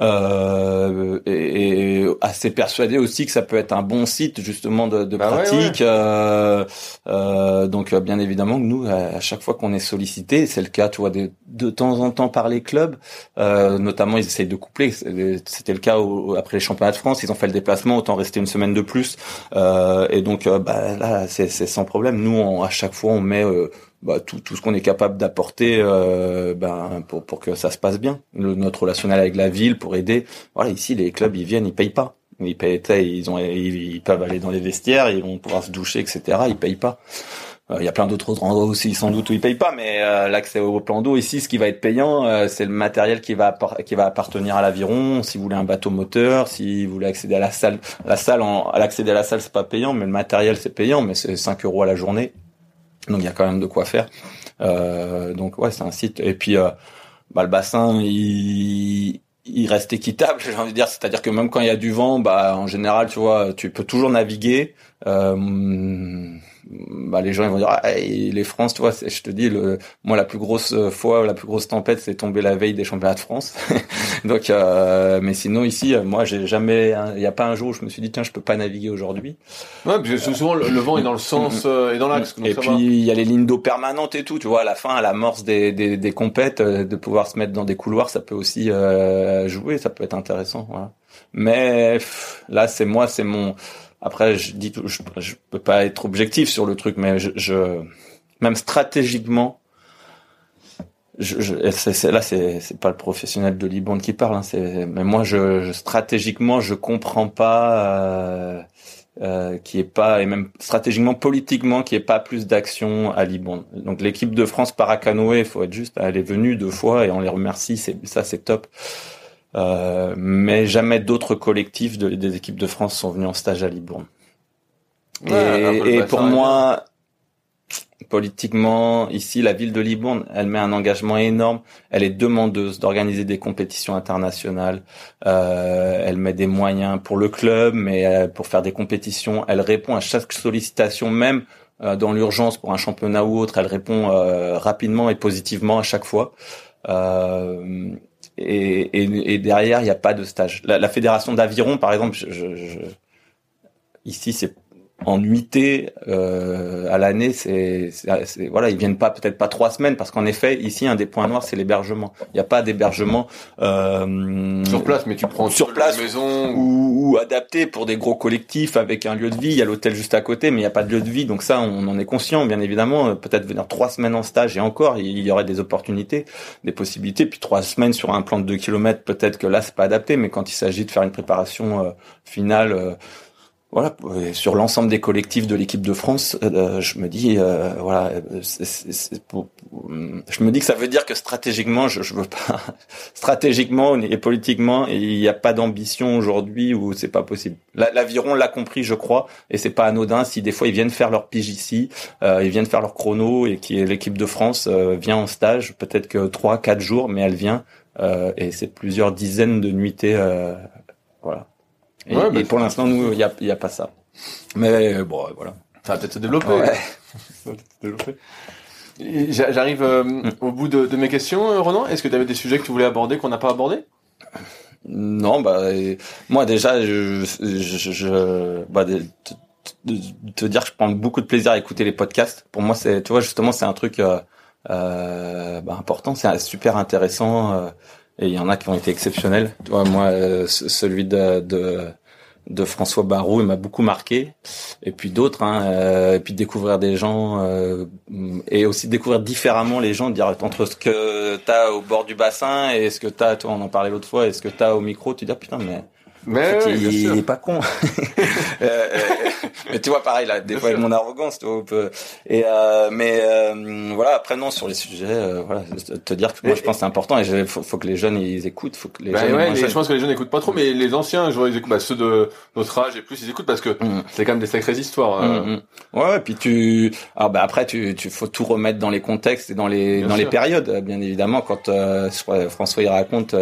Euh, et, et assez persuadé aussi que ça peut être un bon site justement de, de Bah ouais, pratique. Euh, euh, donc euh, bien évidemment que nous, à, à chaque fois qu'on est sollicité, c'est le cas, tu vois, de, de temps en temps par les clubs, euh, notamment ils essayent de coupler. C'était le cas au- après les championnats de France, ils ont fait le déplacement, autant rester une semaine de plus. Euh, et donc bah, là, c'est c'est sans problème. Nous, on- à chaque fois, on met euh, bah, tout, tout ce qu'on est capable d'apporter euh, ben, pour, pour que ça se passe bien. Le- notre relationnel avec la ville pour aider. Voilà, ici, les clubs, ils viennent, ils payent pas. Ils payent, ils ont, ils, peuvent aller dans les vestiaires, ils vont pouvoir se doucher, etc. Ils payent pas. Euh, Il y a plein d'autres endroits aussi, sans doute, où ils payent pas, mais euh, l'accès au plan d'eau ici, ce qui va être payant, euh, c'est le matériel qui va qui va appartenir à l'aviron. Si vous voulez un bateau moteur, si vous voulez accéder à la salle, la salle, à l'accéder à la salle, c'est pas payant, mais le matériel c'est payant, mais c'est 5 euros à la journée. Donc il y a quand même de quoi faire. Euh, donc ouais, c'est un site. Et puis euh, bah, le bassin, il, il reste équitable, *laughs* j'ai envie de dire. C'est-à-dire que même quand il y a du vent, bah en général, tu vois, tu peux toujours naviguer. Euh, bah, les gens ils vont dire ah, les France tu vois je te dis le moi la plus grosse fois la plus grosse tempête c'est tombé la veille des championnats de France. *laughs* Donc euh, mais sinon ici moi j'ai jamais il n'y a pas un jour où je me suis dit tiens je peux pas naviguer aujourd'hui. Ouais parce que souvent le, vent est dans le sens euh, et dans l'axe et puis il y a les lignes d'eau permanentes et tout tu vois à la fin à l'amorce des, des des compètes euh, de pouvoir se mettre dans des couloirs ça peut aussi euh, jouer ça peut être intéressant voilà. Mais là c'est moi c'est mon après, je dis, je, je peux pas être objectif sur le truc, mais je, je même stratégiquement, je, je c'est, là, c'est, c'est pas le professionnel de Liban qui parle, hein, c'est, mais moi, je, stratégiquement, je comprends pas euh, euh, qui est pas et même stratégiquement, politiquement, qui est pas plus d'action à Liban. Donc l'équipe de France paracanoë, il faut être juste, elle est venue deux fois et on les remercie, c'est ça, c'est top. Euh, mais jamais d'autres collectifs de, des équipes de France sont venus en stage à Libourne. et, pour moi, politiquement, ici, la ville de Libourne, elle met un engagement énorme. Elle est demandeuse d'organiser des compétitions internationales. Euh, elle met des moyens pour le club, mais euh, pour faire des compétitions, elle répond à chaque sollicitation, même euh, dans l'urgence pour un championnat ou autre. Elle répond rapidement et positivement à chaque fois. Euh, et, et, et derrière il n'y a pas de stage. La, la fédération d'aviron, par exemple, je, je, ici c'est en nuitée euh, à l'année, c'est voilà, ils viennent pas peut-être pas trois semaines parce qu'en effet ici un des points noirs c'est l'hébergement. Il n'y a pas d'hébergement euh, sur place, mais tu prends sur place maison ou, ou, adapté pour des gros collectifs avec un lieu de vie. Il y a l'hôtel juste à côté, mais il n'y a pas de lieu de vie, donc ça on en est conscient bien évidemment. Peut-être venir trois semaines en stage et encore il y aurait des opportunités, des possibilités. Puis trois semaines sur un plan de 2 km, peut-être que là c'est pas adapté, mais quand il s'agit de faire une préparation euh, finale euh, voilà, sur l'ensemble des collectifs de l'équipe de France, euh, je me dis, euh, voilà, je me dis que ça veut dire que stratégiquement, je, je veux pas, *laughs* stratégiquement et politiquement, il n'y a pas d'ambition aujourd'hui où c'est pas possible. L'aviron l'a compris, je crois, et c'est pas anodin si des fois ils viennent faire leur pige ici, euh, ils viennent faire leur chrono et qui l'équipe de France vient en stage, peut-être que trois, quatre jours, mais elle vient et c'est plusieurs dizaines de nuitées, voilà. Et, bah, pour l'instant, nous, il n'y a, y a pas ça. Mais bon, voilà. Ça va peut-être se développer. Ouais. *laughs* J'arrive euh, mm. au bout de, de, mes questions, euh, Ronan. Est-ce que tu avais des sujets que tu voulais aborder qu'on n'a pas abordé Non, bah moi déjà, je, je, je bah, de, te dire que je prends beaucoup de plaisir à écouter les podcasts. Pour moi, c'est, tu vois, justement, c'est un truc euh, euh bah, important, c'est super intéressant. Et il y en a qui ont été exceptionnels. Tu vois, moi, euh, celui de, de, de François Barou, il m'a beaucoup marqué. Et puis d'autres, hein, euh, et puis découvrir des gens euh, et aussi découvrir différemment les gens, dire entre ce que t'as au bord du bassin et ce que t'as, toi, on en parlait l'autre fois, et ce que t'as au micro, tu dis ah, putain mais mais il, est pas con. *laughs* Euh, euh, mais tu vois, pareil, là, des fois, mon arrogance, tu vois, peut... et euh, mais euh, voilà. Après, non, sur les sujets, euh, voilà, te dire que moi, je pense que c'est important et il faut, faut, que les jeunes ils écoutent, faut que les bah, jeunes. Ouais, je pense que les jeunes écoutent pas trop, mais les anciens, je vois, ils écoutent, bah, ceux de notre âge et plus, ils écoutent parce que mm. c'est quand même des sacrées histoires. Mm, mm. Ouais, et puis tu, alors bah après, tu, tu faut tout remettre dans les contextes et dans les dans les périodes, bien évidemment. Quand François il raconte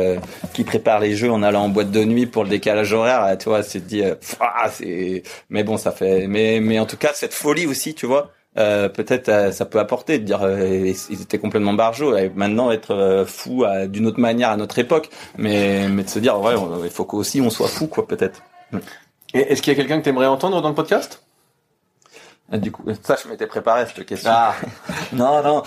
qu'il prépare les jeux en allant en boîte de nuit pour le décalage décalage horaire, tu vois, c'est dit, euh, ah, mais bon, ça fait, mais, mais en tout cas, cette folie aussi, tu vois, euh, peut-être euh, ça peut apporter de dire ils étaient complètement barjots et maintenant être fou d'une autre manière à notre époque mais mais de se dire ouais il faut qu'aussi on soit fou quoi peut-être. Est-ce qu'il y a quelqu'un que tu aimerais entendre dans le podcast? Du coup, ça, je m'étais préparé cette question. Ah. *laughs* non, non,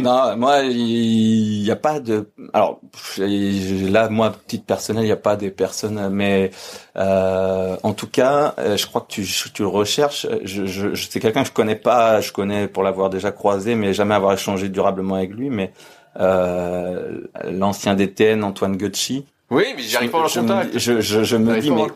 non. Moi, il n'y a pas de. Alors là, moi, petite personnelle, il n'y a pas des personnes, mais euh, en tout cas, euh, je crois que tu, tu le recherches. Je, je, c'est quelqu'un que je connais pas. Je connais pour l'avoir déjà croisé, mais jamais avoir échangé durablement avec lui. Mais euh, l'ancien DTN Antoine Gucci. Oui, mais j'arrive pas à avoir contact. Je, je, je me dis, mais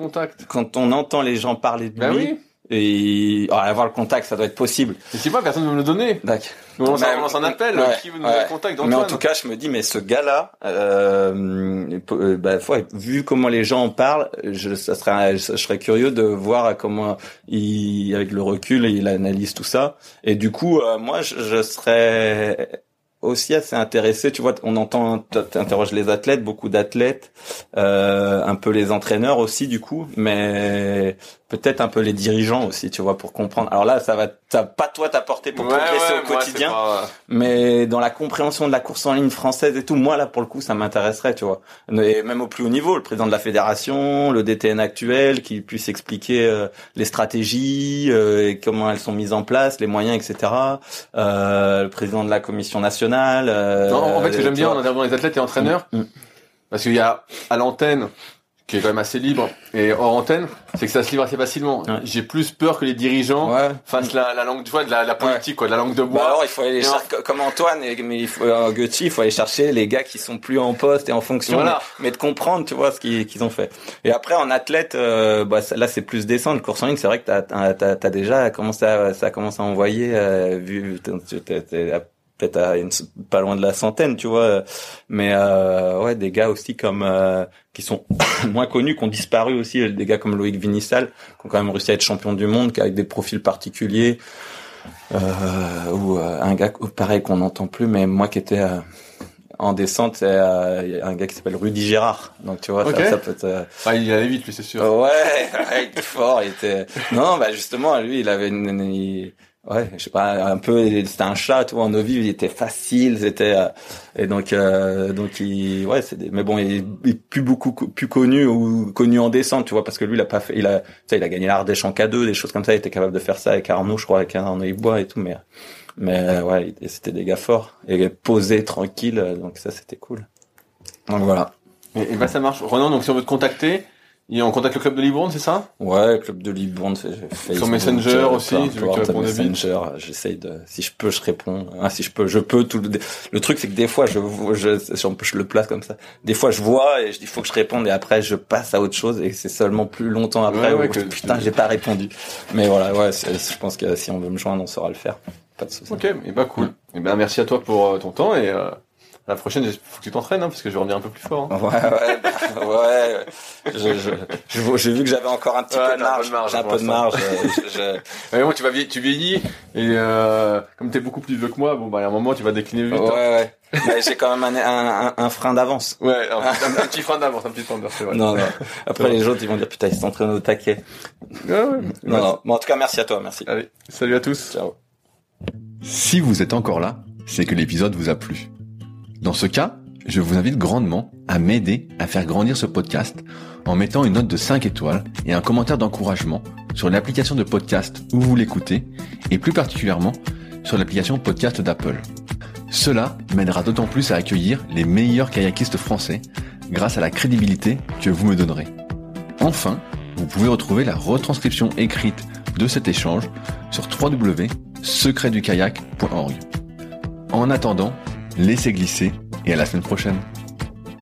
quand on entend les gens parler de bah lui. Oui et oh, avoir le contact, ça doit être possible. Et si pas, personne ne me le donner. D'accord. On s'en appelle, ouais, qui veut nous ouais. le contact Mais en tout cas, je me dis, mais ce gars-là, euh, euh, bah, ouais, vu comment les gens en parlent, je, ça serait, je serais curieux de voir comment il, avec le recul, il analyse tout ça. Et du coup, euh, moi, je, je serais aussi assez intéressé. Tu vois, on entend, t'interroges les athlètes, beaucoup d'athlètes, euh, un peu les entraîneurs aussi, du coup, mais peut-être un peu les dirigeants aussi, tu vois, pour comprendre. Alors là, ça va, ça pas toi t'apporter pour Ouais, progresser ouais, au quotidien. pas- Mais dans la compréhension de la course en ligne française et tout, moi là pour le coup ça m'intéresserait, tu vois. Et même au plus haut niveau, le président de la fédération, le DTN actuel, qui puisse expliquer euh, les stratégies, euh, et comment elles sont mises en place, les moyens, etc. Euh, le président de la commission nationale. Euh, Non, en fait, ce que j'aime tu bien en interviewant les athlètes et entraîneurs, Mm. parce qu'il y a à l'antenne, qui est quand même assez libre, et hors antenne, c'est que ça se livre assez facilement. Ouais. J'ai plus peur que les dirigeants Ouais. fassent la, la langue, tu vois, de la, la politique, quoi, de la langue de Bah bois. alors il faut aller chercher comme Antoine et mais il faut euh, Gucci, il faut aller chercher les gars qui sont plus en poste et en fonction Voilà. mais, mais de comprendre tu vois ce qu'ils ont fait. Et après en athlète euh, bah là c'est plus descendre le course en ligne, c'est vrai que t'as t'as déjà commencé à ça commence à envoyer euh, vu peut-être à une, pas loin de la centaine, tu vois. Mais euh, ouais, des gars aussi comme euh, qui sont *coughs* moins connus, qui ont disparu aussi, des gars comme Loïc Vinissal, qui ont quand même réussi à être champion du monde, qui avec des profils particuliers. Euh, ou euh, un gars pareil qu'on n'entend plus, mais moi qui étais euh, en descente, c'est euh, un gars qui s'appelle Rudy Gérard. Donc tu vois, Ok. ça, ça peut être. euh, Ah, il allait vite, lui, c'est sûr. Ouais, *laughs* ouais, il était fort, il était. Non, bah justement, lui, il avait une, une- il- ouais, je sais pas, un peu, c'était un chat, vois, en vive, il était facile, c'était, euh, et donc, euh, donc il, ouais, c'est mais bon, il est plus beaucoup, co- plus connu ou connu en descente, tu vois, parce que lui, il a pas fait, il a, tu sais, il a gagné l'Ardèche en K2, des choses comme ça, il était capable de faire ça avec Arnaud, je crois, avec Arnaud Ibois et tout, mais, mais euh, ouais, c'était des gars forts et posés, tranquilles, euh, donc ça, c'était cool. Donc voilà. Et, et bah, ça marche. Renan, donc si on veut te contacter, il on contacte le club de Libourne, c'est ça? Ouais, club de Libourne, Facebook, Sur Messenger euh, aussi, tu veux que vite Messenger, j'essaye de, si je peux, je réponds. Ah, si je peux, je peux. Tout le, le truc, c'est que des fois, je, je, je, le place comme ça. Des fois, je vois et je dis, faut que je réponde et après, je passe à autre chose et c'est seulement plus longtemps après Ouais, ouais, où, que- putain, j'ai pas répondu. Mais voilà, ouais, je pense que si on veut me joindre, on saura le faire. Pas de souci. Ok, et bah cool. Et ben merci à toi pour euh, ton temps et euh, la prochaine, il faut que tu t'entraînes, hein, parce que je vais revenir un peu plus fort. hein. Ouais, ouais, bah, *laughs* ouais. Je, je, je- j'ai vu que j'avais encore un petit Ouais, peu de t'as un peu marge. de marge J'ai un peu de marge. euh, je- je- *laughs* Mais bon, tu vas vieillir, tu vieillis et euh, comme t'es beaucoup plus vieux que moi, bon bah à un moment tu vas décliner vite. Ouais, hein. ouais. Mais j'ai quand même un, un, un, un frein d'avance. Ouais, un, un- un petit frein d'avance, un petit frein d'avance, c'est vrai. Non, non. Après, les autres, ils vont dire, putain, ils s'entraînent au taquet. Ouais, ouais. Non, non. Bon, en tout cas, merci à toi, merci. Allez, salut à tous. Ciao. Si vous êtes encore là, c'est que l'épisode vous a plu. Dans ce cas, je vous invite grandement à m'aider à faire grandir ce podcast en mettant une note de 5 étoiles et un commentaire d'encouragement sur l'application de podcast où vous l'écoutez et plus particulièrement sur l'application podcast d'Apple. Cela m'aidera d'autant plus à accueillir les meilleurs kayakistes français grâce à la crédibilité que vous me donnerez. Enfin, vous pouvez retrouver la retranscription écrite de cet échange sur www.secretdukayak.org. En attendant, laissez glisser et à la semaine prochaine.